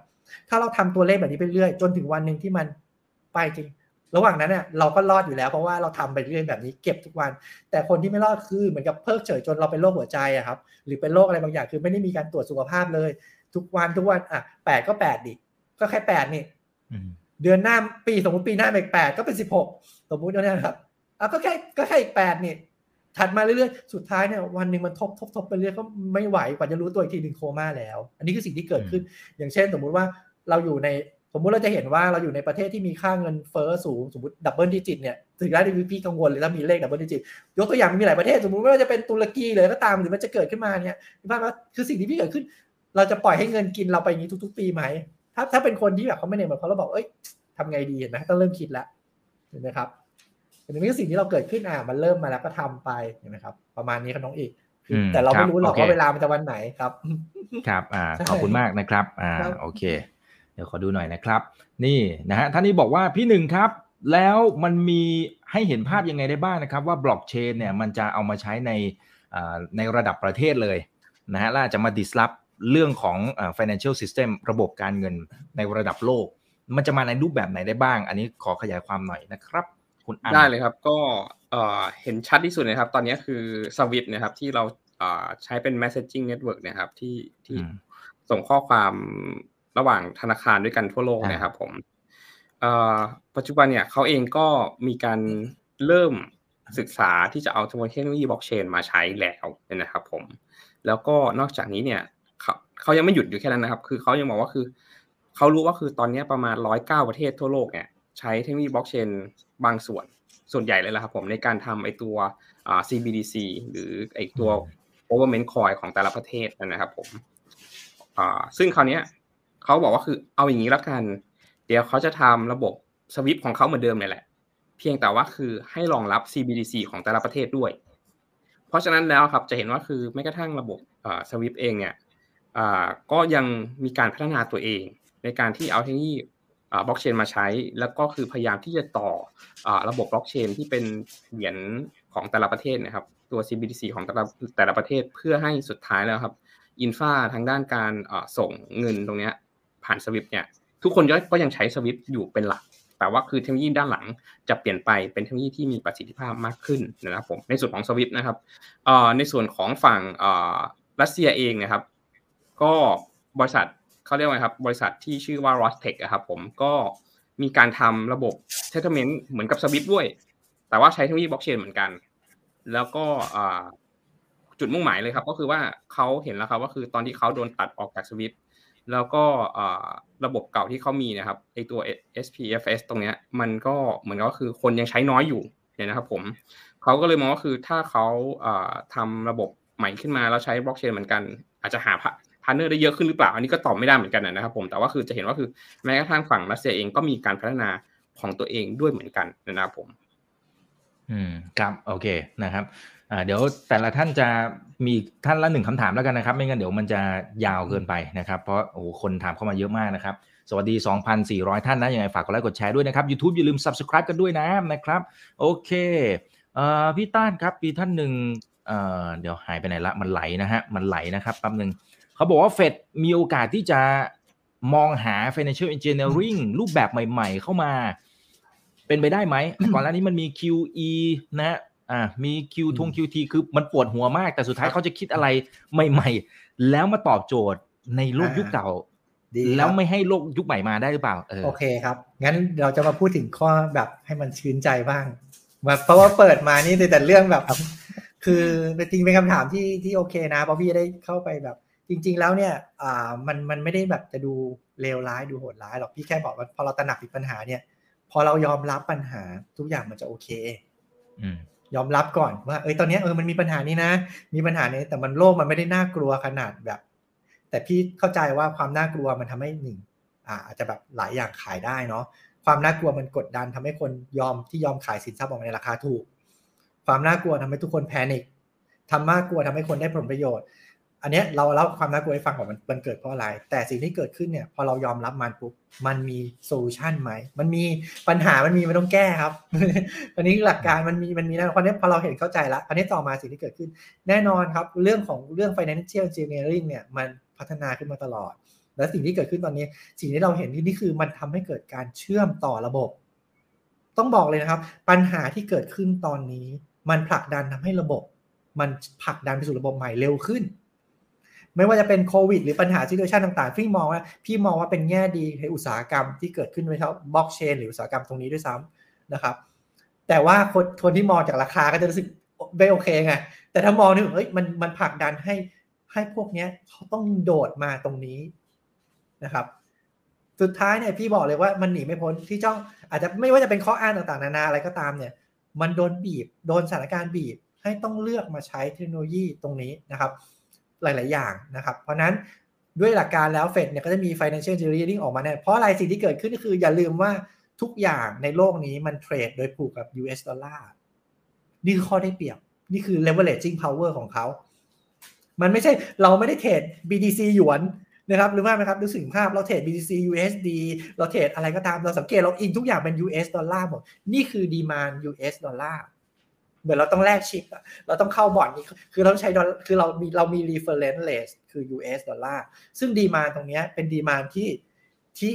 ถ้าเราทำตัวเลขแบบนี้ไปเรื่อยจนถึงวันหนึ่งที่มันไปจริง ระหว่างนั้นเนี่ยเราก็รอดอยู่แล้วเพราะว่าเราทำไปเรื่อยแบบนี้เก็บทุกวัน แต่คนที่ไม่รอดคือเหมือนกับเพิกเฉยจนเราเป็นโรคหัวใจอะครับ หรือเป็นโรคอะไรบางอย่างคือไม่ได้มีการตรวจสุขภาพเลย ทุกวันทุกวันอะแปดก็แปดดิก็แค่แปดนี่เดือนหน้าปีสมมติปีหน้าอีกแปดก็เป็นสิบหกสมมุติเนี่ยครับอะก็แค่ก็แค่อีกแปดนี่ ถัดมาเรื่อยๆ สุดท้ายเนี่ยวันหนึ่งมันทบทบทบไปเรื่อยก็ไม่ไหวกว่าจะรู้ตัวอีกทีหนึ่งโคม่าแล้ว อันนี้คือสิ่งที่เกิดขึ้น อย่างเช่น สมมุติว่าเราอยู่ในสมมุติเราจะเห็นว่าเราอยู่ในประเทศที่มีค่าเงินเฟ้อสูงสมมติ double digit เนี่ยถึงได้ที่พี่กังวลหรือถ้ามีเลข double digit ยกตัวอย่างมีหลายประเทศสมมติว่าจะเป็นตุรกีเลยก็ตามหรือมันจะเกิดขึ้นมาเนี่ยพี่ภาพว่าคือสิ่งที่พี่เกิดขึ้น เราจะปล่อยให้เงินกินเราไปอย่างนี้ทุก ๆ ปีไหมถ้าถ้าเป็นคนที่แบบเขาไม่เนยแบบเขาเราบอกเอ้ยทำไงดีเห็นไหมต้องเริ่มคิดแล้วเห็นไหมครับ อันนี้ก็สิ่งที่เราเกิดขึ้นอะมันเริ่มมาแล้วก็ทำไปเห็นไหมครับ ประมาณนี้ครับน้องอีก แต่เราไม่รู้หรอกว่าเวลามันจะวันไหนครับ ครับอ่าขอบคุณมากนะครับอ่าโอเค เดี๋ยวขอดูหน่อยนะครับ นี่นะฮะท่านนี้บอกว่าพี่หนึ่งครับ แล้วมันมีให้เห็นภาพยังไงได้บ้างนะครับ ว่าบล็อกเชนเนี่ยมันจะเอามาใช้ในในระดับประเทศเลยนะฮะแล้วจะมาดิสลอฟเรื่องของ financial system ระบบการเงินในระดับโลก มันจะมาในรูปแบบไหนได้บ้าง อันนี้ขอขยายความหน่อยนะครับ คุณอันได้เลยครับ ก็เห็นชัดที่สุดนะครับ ตอนนี้คือสวิตนะครับ ที่เราใช้เป็น messaging network นะครับ ที่ที่ส่งข้อความระหว่างธนาคารด้วยกันทั่วโลกนะครับผมปัจจุบันเนี่ยเขาเองก็มีการเริ่มศึกษาที่จะเอาเทคโนโลยีบล็อกเชนมาใช้แล้วนะครับผม แล้วก็นอกจากนี้เนี่ยเขาเขายังไม่หยุดอยู่แค่นั้นนะครับ คือเขายังบอกว่าคือเขารู้ว่าคือตอนนี้ประมาณร้อยเก้าประเทศทั่วโลกเนี่ยใช้เทคโนโลยีบล็อกเชน บางส่วนส่วนใหญ่เลยละครับผมในการทำไอตัว CBDC หรือไอตัว government coin ของแต่ละประเทศนะครับผมซึ่งคราวนี้เขาบอกว่าคือเอาอย่างนี้แล้วกัน เดี๋ยวเขาจะทำระบบสวิปของเขาเหมือนเดิมเลยแหละ เพียงแต่ว่าคือให้รองรับ CBDC ของแต่ละประเทศด้วย เพราะฉะนั้นแล้วครับจะเห็นว่าคือแม้กระทั่งระบบสวิปเองเนี่ยก็ยังมีการพัฒนาตัวเอง ในการที่เอาเทคโนโลยี บล็อกเชนมาใช้ แล้วก็คือพยายามที่จะต่อระบบบล็อกเชนที่เป็นเหรียญของแต่ละประเทศนะครับ ตัว CBDC ของแต่ละแต่ละประเทศเพื่อให้สุดท้ายแล้วครับอินฟาทางด้านการส่งเงินตรงนี้ผ่านสวิปเนี่ยทุกคนก็ยังใช้สวิปอยู่เป็นหลัก แต่ว่าคือเทคโนโลยีด้านหลังจะเปลี่ยนไปเป็นเทคโนโลยีที่มีประสิทธิภาพมากขึ้นนะครับผมในส่วนของสวิปนะครับในส่วนของฝั่งรัสเซียเองนะครับ ก็บริษัท เขาเรียกว่าครับ บริษัทที่ชื่อว่า r o s t e c h ครับผมก็มีการทำระบบ settlement เหมือนกับสวิปด้วย แต่ว่าใช้เทคโนโลยีบล็อกเชนเหมือนกัน แล้วก็จุดมุ่งหมายเลยครับ ก็คือว่าเขาเห็นแล้วครับว่าคือตอนที่เขาโดนตัดออกจากสวิปแล้วก็ระบบเก่าที่เขามีนะครับไอตัว SPFS ตรงเนี้ยมันก็เหมือนก็คือคนยังใช้น้อยอยู่เนี่ยนะครับผมเขาก็เลยมองว่าคือถ้าเขาทำระบบใหม่ขึ้นมาแล้วใช้บล็อกเชนเหมือนกัน อาจจะหา partner ได้เยอะขึ้นหรือเปล่า อันนี้ก็ตอบไม่ได้เหมือนกันนะครับผมแต่ว่าคือจะเห็นว่าคือแม้กระทั่งฝั่งรัสเซียเองก็มีการพัฒนาของตัวเองด้วยเหมือนกันนะครับผม อืมครับโอเคนะครับอ่าเดี๋ยวแต่ละท่านจะมีท่านละหนึ่งคำถามแล้วกันนะครับ ไม่งั้นเดี๋ยวมันจะยาวเกินไปนะครับ เพราะโอ้คนถามเข้ามาเยอะมากนะครับ สวัสดี 2,400 ท่านนะยังไงฝากกดไลค์กดแชร์ด้วยนะครับ YouTube อย่าลืม Subscribe กันด้วยนะนะครับ โอเคเอ่อพี่ต้านครับปีท่านหนึ่งเอ่อเดี๋ยวหายไปไหนละมันไหลนะฮะมันไหลนะครับแป๊บหนึ่ง เขาบอกว่าเฟดมีโอกาสที่จะมองหา financial engineering รูปแบบใหม่ ๆ เข้ามา เป็นไปได้ไหม ก่อนหน้านี้มันมี QE นะอ่ามี Q ทง QT คือมันปวดหัวมาก แต่สุดท้ายเขาจะคิดอะไรใหม่ ๆ แล้วมาตอบโจทย์ในโลกยุคเก่าแล้วไม่ให้โลกยุคใหม่มาได้หรือเปล่าโอเคครับ งั้นเราจะมาพูดถึงข้อแบบให้มันชื่นใจบ้างเพราะว่าเปิดมานี่แต่เรื่องแบบ คือจริงเป็นคำถามที่ที่โอเคนะเพราะพี่ได้เข้าไปแบบ จริง ๆ แล้วเนี่ยอ่ามันมันไม่ได้แบบจะดูเลวร้ายดูโหดร้ายหรอกพี่แค่บอกว่าพอเราตระหนักถึงปัญหาเนี่ย พอเรายอมรับปัญหาทุกอย่างมันจะโอเคยอมรับก่อนว่าเอ้ยตอนนี้เออมันมีปัญหานี้นะ มีปัญหานี้แต่มันโลกมันไม่ได้น่ากลัวขนาดแบบ แต่พี่เข้าใจว่าความน่ากลัวมันทำให้หนึ่งอ่าอาจจะแบบหลายอย่างขายได้เนาะความน่ากลัวมันกดดันทำให้คนยอมที่ยอมขายสินทรัพย์ออกมาในราคาถูก ความน่ากลัวทำให้ทุกคนแพนิคทำมากกลัวทำให้คนได้ผลประโยชน์ อันนี้เราเล่าความน่ากลัวให้ฟังก่อนมันมันเกิดเพราะอะไร แต่สิ่งที่เกิดขึ้นเนี่ยพอเรายอมรับมันปุ๊บมันมีโซลูชันไหมมันมีปัญหามันมีมันต้องแก้ครับอันนี้หลักการมันมีมันมีนะคราวนี้พอเราเห็นเข้าใจละอันนี้ต่อมาสิ่งที่เกิดขึ้น แน่นอนครับ เรื่องของเรื่อง financial engineering เนี่ยมันพัฒนาขึ้นมาตลอด และสิ่งที่เกิดขึ้นตอนนี้ สิ่งที่เราเห็นที่นี่คือมันทำให้เกิดการเชื่อมต่อระบบ ต้องบอกเลยนะครับ ปัญหาที่เกิดขึ้นตอนนี้ มันผลักดันทำให้ระบบ มันผลักดันไปสู่ระบบใหม่เร็วขึ้น ไม่ว่าจะเป็นโควิด หรือปัญหาซิทูชันต่างๆพี่มองว่าพี่มองว่าเป็นแง่ดีในอุตสาหกรรมที่เกิดขึ้นไว้เท่าบล็อกเชนหรืออุตสาหกรรมตรงนี้ด้วยซ้ำนะครับ แต่ว่าคนคนที่มองจากราคาก็จะรู้สึกไม่โอเคไงแต่ถ้ามองนี่เฮ้ยมันมันผลักดันให้ให้พวกเนี้ยเขาต้องโดดมาตรงนี้นะครับ สุดท้ายเนี่ยพี่บอกเลยว่ามันหนีไม่พ้นที่จ้าอาจจะไม่ว่าจะเป็นข้ออ้างต่างๆ นานาอะไรก็ตามเนี่ย มันโดนบีบ โดนสถานการณ์บีบให้ต้องเลือกมาใช้เทคโนโลยีตรงนี้นะครับ หลาย ๆ อย่างนะครับ เพราะนั้นด้วยหลักการแล้วเฟดเนี่ยก็จะมี financial engineering ออกมาเนี่ยเพราะอะไรสิ่งที่เกิดขึ้นก็คืออย่าลืมว่าทุกอย่างในโลกนี้มันเทรดโดยผูกกับ US ดอลลาร์นี่คือข้อได้เปรียบ นี่คือ leveraging power ของเขา มันไม่ใช่เราไม่ได้เทรด BTC หยวนนะครับหรือว่าไหมครับดูสิ่งภาพเราเทรด BTC USD เราเทรดอะไรก็ตามเราสังเกตเราอิงทุกอย่างเป็น US ดอลลาร์หมด นี่คือดีมาน US ดอลลาร์ เหมือนเราต้องแลกชิปอะเราต้องเข้าบ่อนนี่คือเราใช้ดอลคือเรามีเรามี reference rate คือ US ดอลลาร์ซึ่ง demand ตรงนี้เป็น demand ที่ที่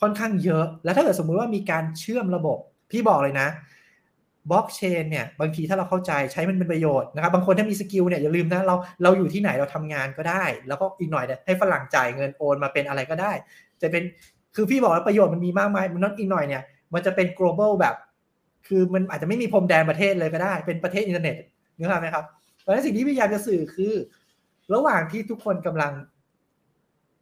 ค่อนข้างเยอะ แล้วถ้าเกิดสมมุติว่ามีการเชื่อมระบบ พี่บอกเลยนะบล็อกเชนเนี่ยบางทีถ้าเราเข้าใจใช้มันเป็นประโยชน์นะครับบางคนถ้ามี skill เนี่ยอย่าลืมนะเราเราอยู่ที่ไหนเราทำงานก็ได้ แล้วก็อีกหน่อยเนี่ยให้ฝรั่งจ่ายเงินโอนมาเป็นอะไรก็ได้ จะเป็นคือพี่บอกแล้วประโยชน์มันมีมากมายมันน้องอีกหน่อยเนี่ยมันจะเป็น global แบบ คือมันอาจจะไม่มีพรมแดนประเทศเลยก็ได้ เป็นประเทศอินเทอร์เน็ตนึกภาพไหมครับเพราะฉะนั้นสิ่งที่พยายามจะสื่อคือ ระหว่างที่ทุกคนกำลัง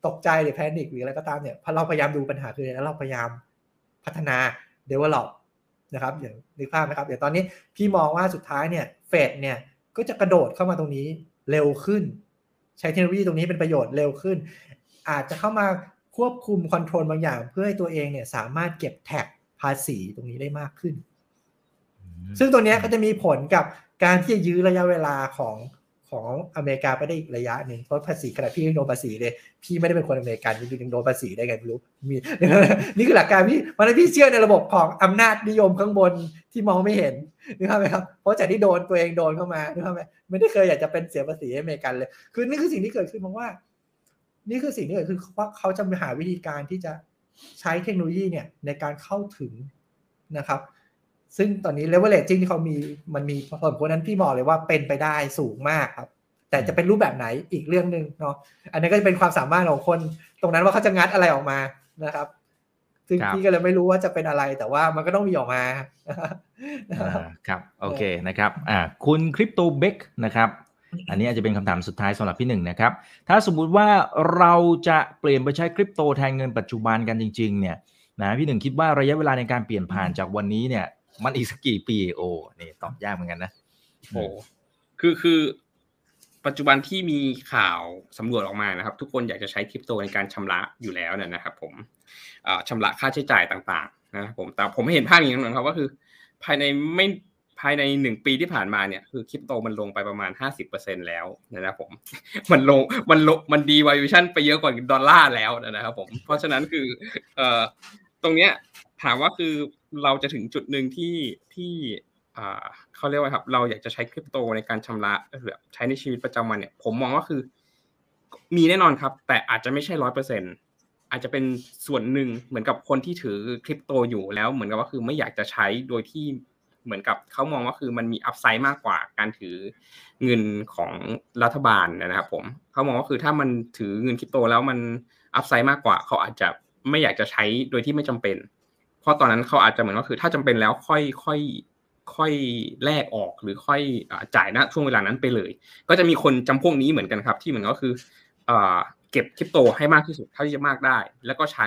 ตกใจหรือ panic หรืออะไรก็ตามเนี่ยพอเราพยายามดูปัญหาคือแล้วเราพยายามพัฒนา develop นะครับอย่างนึกภาพนะครับอย่างตอนนี้พี่มองว่าสุดท้ายเนี่ยเฟดเนี่ยก็จะกระโดดเข้ามาตรงนี้เร็วขึ้น ใช้เทคโนโลยีตรงนี้เป็นประโยชน์เร็วขึ้น อาจจะเข้ามาควบคุม control บางอย่าง เพื่อให้ตัวเองเนี่ยสามารถเก็บ tax ภาษีตรงนี้ได้มากขึ้น ซึ่งตัวนี้ก็จะมีผลกับการที่จะยื้อระยะเวลาของของอเมริกาไปได้อีกระยะหนึ่งเพราะภาษีขณะพี่โดนภาษีเลย พี่ไม่ได้เป็นคนอเมริกันพี่ยังโดนภาษีได้ไงไม่รู้มีนี่คือหลักการพี่มันพี่เชื่อในระบบของอำนาจนิยมข้างบนที่มองไม่เห็นนึกภาพไหมครับเพราะจากที่โดนตัวเองโดนเข้ามานึกภาพไหมไม่ได้เคยอยากจะเป็นเสียภาษีอเมริกันเลย คือนี่คือสิ่งที่เกิดขึ้นมองว่า นี่คือสิ่งที่เกิดขึ้นว่าเขาจะหาวิธีการที่จะใช้เทคโนโลยีเนี่ยในการเข้าถึงนะครับ ซึ่งตอนนี้ leveraging ที่เขามีมันมีผลผลนั้นพี่บอกเลยว่าเป็นไปได้สูงมากครับ แต่จะเป็นรูปแบบไหนอีกเรื่องหนึ่งเนาะอันนี้ก็จะเป็นความสามารถของคนตรงนั้นว่าเขาจะงัดอะไรออกมานะครับ ซึ่งพี่ก็เลยไม่รู้ว่าจะเป็นอะไรแต่ว่ามันก็ต้องมีออกมาครับโอเคนะครับอ่าคุณคริปโตเบกนะครับอันนี้อาจจะเป็นคำถามสุดท้ายสำหรับพี่หนึ่งนะครับ ถ้าสมมุติว่าเราจะเปลี่ยนไปใช้คริปโตแทนเงินปัจจุบันกันจริง ๆ เนี่ยนะพี่หนึ่งคิดว่าระยะเวลาในการเปลี่ยนผ่านจากวันนี้เนี่ย มันอีกสักกี่ปีโอ้นี่ตอบยากเหมือนกันนะโอ้คือคือ ปัจจุบันที่มีข่าวสำรวจออกมานะครับ ทุกคนอยากจะใช้คริปโตในการชำระอยู่แล้วเนี่ยนะครับ ผมชำระค่าใช้จ่ายต่างๆนะครับผมแต่ผมเห็นภาพอย่างนึงครับก็คือ ภายในไม่ภายในหนึ่งปีที่ผ่านมาเนี่ยคือคริปโตมันลงไปประมาณห้าสิบเปอร์เซ็นแล้วนะครับผมมันลงมันลงมันดีวายูชั่นไปเยอะกว่าดอลลาร์แล้วนะครับผมเพราะฉะนั้นคือเอ่อตรงเนี้ย ถามว่าคือเราจะถึงจุดหนึ่งที่ที่เขาเรียกว่าครับ เราอยากจะใช้คริปโตในการชำระแบบใช้ในชีวิตประจำวันเนี่ย ผมมองว่าคือ มีแน่นอนครับ แต่อาจจะไม่ใช่ร้อยเปอร์เซ็นอาจจะเป็นส่วนหนึ่งเหมือนกับคนที่ถือคริปโตอยู่แล้ว เหมือนกับว่าคือไม่อยากจะใช้โดยที่เหมือนกับเขามองว่าคือมันมีอัพไซด์มากกว่าการถือเงินของรัฐบาลนะครับผมเขามองว่าคือถ้ามันถือเงินคริปโตแล้วมันอัพไซด์มากกว่า เขาอาจจะไม่อยากจะใช้โดยที่ไม่จำเป็น เพราะตอนนั้นเขาอาจจะเหมือนว่าคือ ถ้าจำเป็นแล้วค่อยค่อยค่อยแลกออกหรือค่อยจ่ายณช่วงเวลานั้นไปเลย ก็จะมีคนจำพวกนี้เหมือนกันครับ ที่เหมือนก็คือเก็บคริปโตให้มากที่สุดเท่าที่จะมากได้ แล้วก็ใช้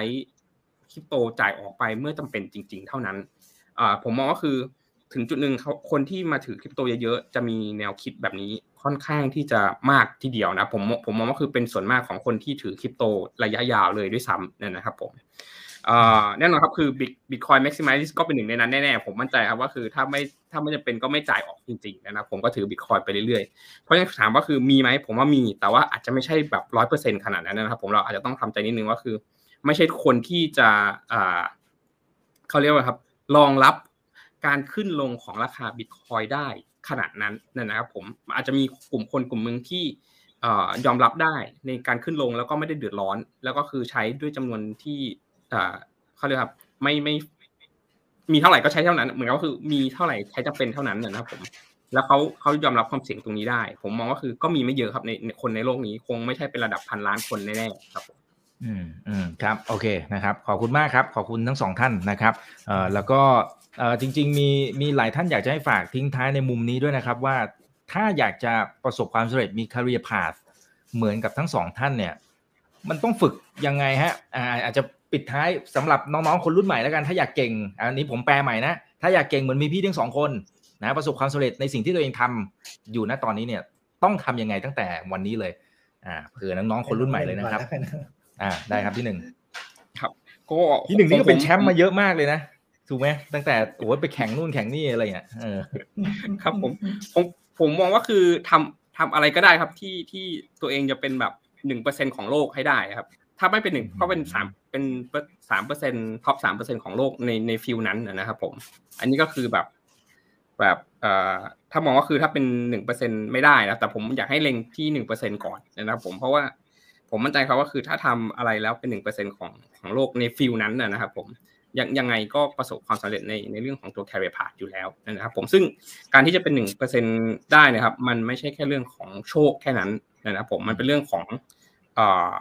คริปโตจ่ายออกไปเมื่อจำเป็นจริง ๆ เท่านั้นผมมองก็คือถึงจุดหนึ่งเขาคนที่มาถือคริปโตเยอะๆจะมีแนวคิดแบบนี้ค่อนข้างที่จะมากทีเดียวนะผมผมมองว่าคือเป็นส่วนมากของคนที่ถือคริปโตระยะยาวเลยด้วยซ้ำนั่นนะครับผม แน่นอนครับคือ Bitcoin maximalist ก็เป็นหนึ่งในนั้นแน่ๆผมมั่นใจครับว่าคือถ้าไม่ถ้าไม่จำเป็นก็ไม่จ่ายออกจริงๆนะครับผมก็ถือบิตคอยน์ไปเรื่อยๆ เพราะฉะนั้นถามว่าคือมีไหมผมว่ามี แต่ว่าอาจจะไม่ใช่แบบร้อยเปอร์เซ็นต์ขนาดนั้นนะครับ ผมเราอาจจะต้องทำใจนิดนึงว่าคือ ไม่ใช่คนที่จะเขาเรียกว่าครับรองรับการขึ้นลงของราคาบิตคอยได้ขนาดนั้นนะครับผมอาจจะมีกลุ่มคนกลุ่มหนึ่งที่ยอมรับได้ในการขึ้นลงแล้วก็ไม่ได้เดือดร้อน แล้วก็คือใช้ด้วยจำนวนที่ เขาเรียกครับ ไม่ไม่ มีเท่าไหร่ก็ใช้เท่านั้น เหมือนก็คือมีเท่าไหร่ใช้จะเป็นเท่านั้นนะครับผม แล้วเขาเขายอมรับความเสี่ยงตรงนี้ได้ ผมมองว่าคือก็มีไม่เยอะครับในคนในโลกนี้ คงไม่ใช่เป็นระดับพันล้านคนแน่ๆครับอืมอืมครับโอเคนะครับ ขอบคุณมากครับ ขอบคุณทั้งสองท่านนะครับเอ่อแล้วก็เอ่อจริง ๆ มีมีหลายท่านอยากจะให้ฝากทิ้งท้ายในมุมนี้ด้วยนะครับว่าถ้าอยากจะประสบความสำเร็จมี career path เหมือนกับทั้งสองท่านเนี่ย มันต้องฝึกยังไงฮะอ่าอาจจะ ปิดท้ายสำหรับน้องๆคนรุ่นใหม่แล้วกันถ้าอยากเก่ง อันนี้ผมแปลใหม่นะ ถ้าอยากเก่งเหมือนมีพี่ทั้งสองคนนะประสบความสำเร็จในสิ่งที่ตัวเองทำอยู่ณตอนนี้เนี่ย ต้องทํำยังไงตั้งแต่วันนี้เลย อ่าเผื่อน้องๆคนรุ่นใหม่เลยนะครับ อ่า ได้ครับที่หนึ่งครับ ก็ที่หนึ่งนี่ก็เป็นแชมป์มาเยอะมากเลยนะถูกไหมตั้งแต่โอ้ไปแข่งนู่นแข่งนี่อะไรเงี้ยเออครับผมผมผมมองว่าคือทำทำอะไรก็ได้ครับที่ที่ตัวเองจะเป็นแบบหนึ่งเปอร์เซ็นของโลกให้ได้ครับ ถ้าไม่เป็นหนึ่งก็เป็นสาม เป็นสามเปอร์เซ็นtop สามเปอร์เซ็นต์ของโลกในใน field นั้นนะครับผม อันนี้ก็คือแบบแบบเอ่อถ้ามองว่าคือถ้าเป็นหนึ่งเปอร์เซ็นต์ไม่ได้นะแต่ผมอยากให้เล็งที่หนึ่งเปอร์เซ็นต์ก่อนนะครับผมเพราะว่าผมมั่นใจเขาว่าคือถ้าทำอะไรแล้วเป็นหนึ่งเปอร์เซ็นต์ของของโลกใน field นั้นนะครับผมยังยังไงก็ประสบความสำเร็จในในเรื่องของตัว career path อยู่แล้วนะครับผมซึ่งการที่จะเป็นหนึ่งเปอร์เซ็นต์ได้นะครับ มันไม่ใช่แค่เรื่องของโชคแค่นั้นนะครับผมมันเป็นเรื่องของเอ่อ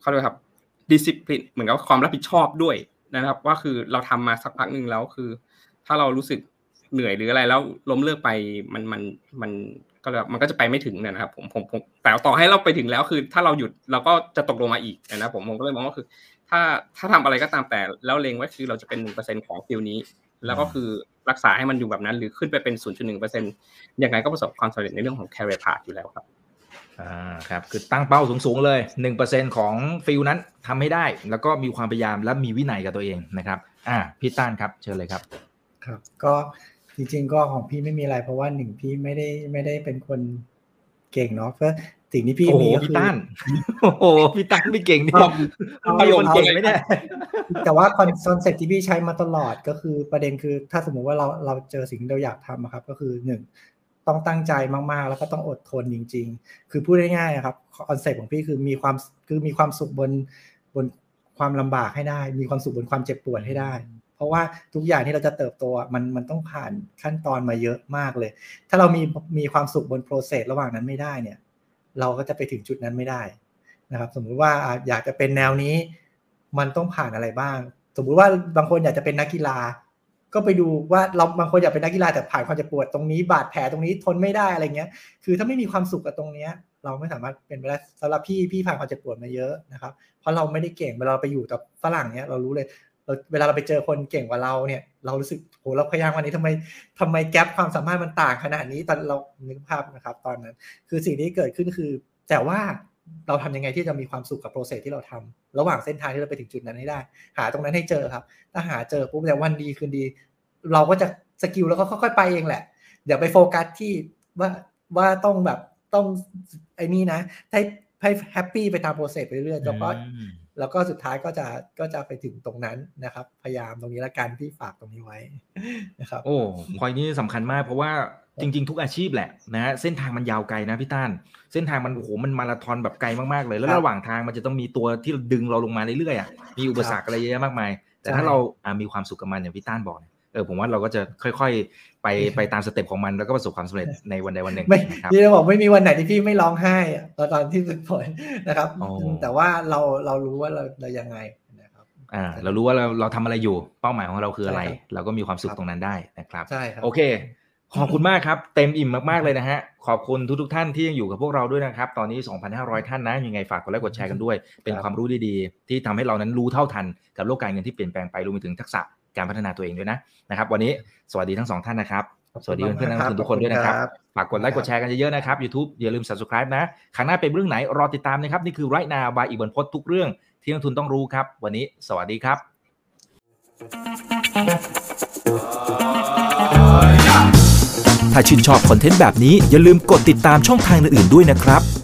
เขาเรียกครับ discipline เหมือนกับความรับผิดชอบด้วยนะครับ ว่าคือเราทำมาสักพักหนึ่งแล้วคือ ถ้าเรารู้สึกเหนื่อยหรืออะไรแล้วล้มเลิกไปมันมันมันก็เลยมันก็จะไปไม่ถึงนะครับผมผมผมแต่ต่อให้เราไปถึงแล้วคือ ถ้าเราหยุดเราก็จะตกลงมาอีกนะผมผมก็เลยมองว่าคือ ถ้าถ้าทำอะไรก็ตามแต่แล้วเลงไว้คือเราจะเป็นหนึ่งเปอร์เซ็นของฟิลนี้ แล้วก็คือรักษาให้มันอยู่แบบนั้น หรือขึ้นไปเป็นศูนย์จุดหนึ่งเปอร์เซ็นต์ย่างไรก็ประสบความสำเร็จในเรื่องของ career path อยู่แล้วครับ อ่าครับคือตั้งเป้าสูงๆเลยหนึ่งเปอร์เซ็นของ field นั้นทำให้ได้ แล้วก็มีความพยายามและมีวินัยกับตัวเองนะครับ อ่าพี่ต้านครับเชิญเลยครับ ครับ ก็จริงๆก็ของพี่ไม่มีอะไร เพราะว่าหนึ่งพี่ไม่ได้ไม่ได้เป็นคนเก่งเนาะเพราะสิ่งที่พี่มีก็คือพี่ต้านโอ้โหพี่ต้านไม่เก่งนี่มีคนเก่งไหมเนี่ยแต่ว่า concept ที่พี่ใช้มาตลอดก็คือประเด็นคือ ถ้าสมมุติว่าเราเราเจอสิ่งที่เราอยากทำครับ ก็คือหนึ่ง ต้องตั้งใจมากๆ แล้วก็ต้องอดทนจริง ๆ คือพูดง่ายๆครับ concept ของพี่คือมีความคือมีความสุขบนบนความลำบากให้ได้ มีความสุขบนความเจ็บปวดให้ได้ เพราะว่าทุกอย่างที่เราจะเติบโตมันมันต้องผ่านขั้นตอนมาเยอะมากเลย ถ้าเรามีมีความสุขบน process ระหว่างนั้นไม่ได้เนี่ย เราก็จะไปถึงจุดนั้นไม่ได้นะครับ สมมุติว่าอยากจะเป็นแนวนี้ มันต้องผ่านอะไรบ้าง สมมุติว่าบางคนอยากจะเป็นนักกีฬา ก็ไปดูว่าเราบางคนอยากเป็นนักกีฬาแต่ผ่านความเจ็บปวดตรงนี้บาดแผลตรงนี้ทนไม่ได้อะไรเงี้ย คือถ้าไม่มีความสุขกับตรงเนี้ย เราไม่สามารถเป็นไปได้สำหรับพี่พี่ผ่านความเจ็บปวดมาเยอะนะครับ เพราะเราไม่ได้เก่งเวลาไปอยู่กับฝรั่งเนี้ยเรารู้เลยเราเวลาเราไปเจอคนเก่งกว่าเราเนี่ย เรารู้สึกโหเราพยายามวันนี้ทำไมทำไมแกลบความสามารถมันต่างขนาดนี้ตอนเรานึกภาพนะครับ ตอนนั้น คือสิ่งที่เกิดขึ้นคือ แต่ว่า เราทำยังไงที่จะมีความสุขกับโปรเซสที่เราทำระหว่างเส้นทางที่เราไปถึงจุดนั้นให้ได้ หาตรงนั้นให้เจอครับ ถ้าหาเจอปุ๊บแต่วันดีคืนดี เราก็จะ skill แล้วก็ค่อยๆไปเองแหละอย่าไปโฟกัสที่ว่าว่าต้องแบบต้องไอ้นี่นะให้ให้ happy ไปตาม process ไปเรื่อยๆแล้วก็ แล้วก็สุดท้ายก็จะก็จะไปถึงตรงนั้นนะครับ พยายามตรงนี้ละกันที่ฝากตรงนี้ไว้นะครับ โอ้พอยนี้สำคัญมากเพราะว่าจริง ๆ ทุกอาชีพแหละนะฮะเส้นทางมันยาวไกลนะพี่ต้าน เส้นทางมันโอ้โหมันมาราธอนแบบไกลมากๆเลย แล้วระหว่างทางมันจะต้องมีตัวที่ดึงเราลงมาเรื่อยๆอะมีอุปสรรคอะไรเยอะมากมาย แต่ถ้าเรามีความสุขกับมันอย่างพี่ต้านบอกเออผมว่าเราก็จะค่อย ๆ ไปไปตาม step ของมันแล้วก็ประสบความสำเร็จในวันใดวันหนึ่งไม่พี่จะบอกไม่มีวันไหนที่พี่ไม่ร้องไห้ตอนตอนที่ฝึกฝนนะครับ แต่ว่าเราเรารู้ว่าเราเรายังไงนะครับอ่าเรารู้ว่าเราเราทำอะไรอยู่เป้าหมายของเราคืออะไร เราก็มีความสุขตรงนั้นได้นะครับใช่ครับโอเคขอบคุณมากครับ เต็มอิ่มมาก ๆ เลยนะฮะ ขอบคุณทุก ๆ ท่านที่ยังอยู่กับพวกเราด้วยนะครับ ตอนนี้ 2,500 ท่านนะ ยังไงฝากกดไลค์กดแชร์กันด้วย เป็นความรู้ดี ๆ ที่ทำให้เรานั้นรู้เท่าทันกับโลกการเงินที่เปลี่ยนแปลงไปรวมไปถึงทักษะ การพัฒนาตัวเองด้วยนะนะครับ วันนี้สวัสดีทั้งสองท่านนะครับสวัสดีเพื่อนๆนักลงทุนทุกคนด้วยนะครับฝากกดไลค์กดแชร์กันเยอะๆนะครับ YouTube อย่าลืม subscribe นะครั้งหน้าเป็นเรื่องไหนรอติดตามนะครับ นี่คือไรนาบายอีกบนพดทุกเรื่องที่นักทุนต้องรู้ครับ วันนี้สวัสดีครับ ถ้าชื่นชอบคอนเทนต์แบบนี้อย่าลืมกดติดตามช่องทางอื่นๆด้วยนะครับ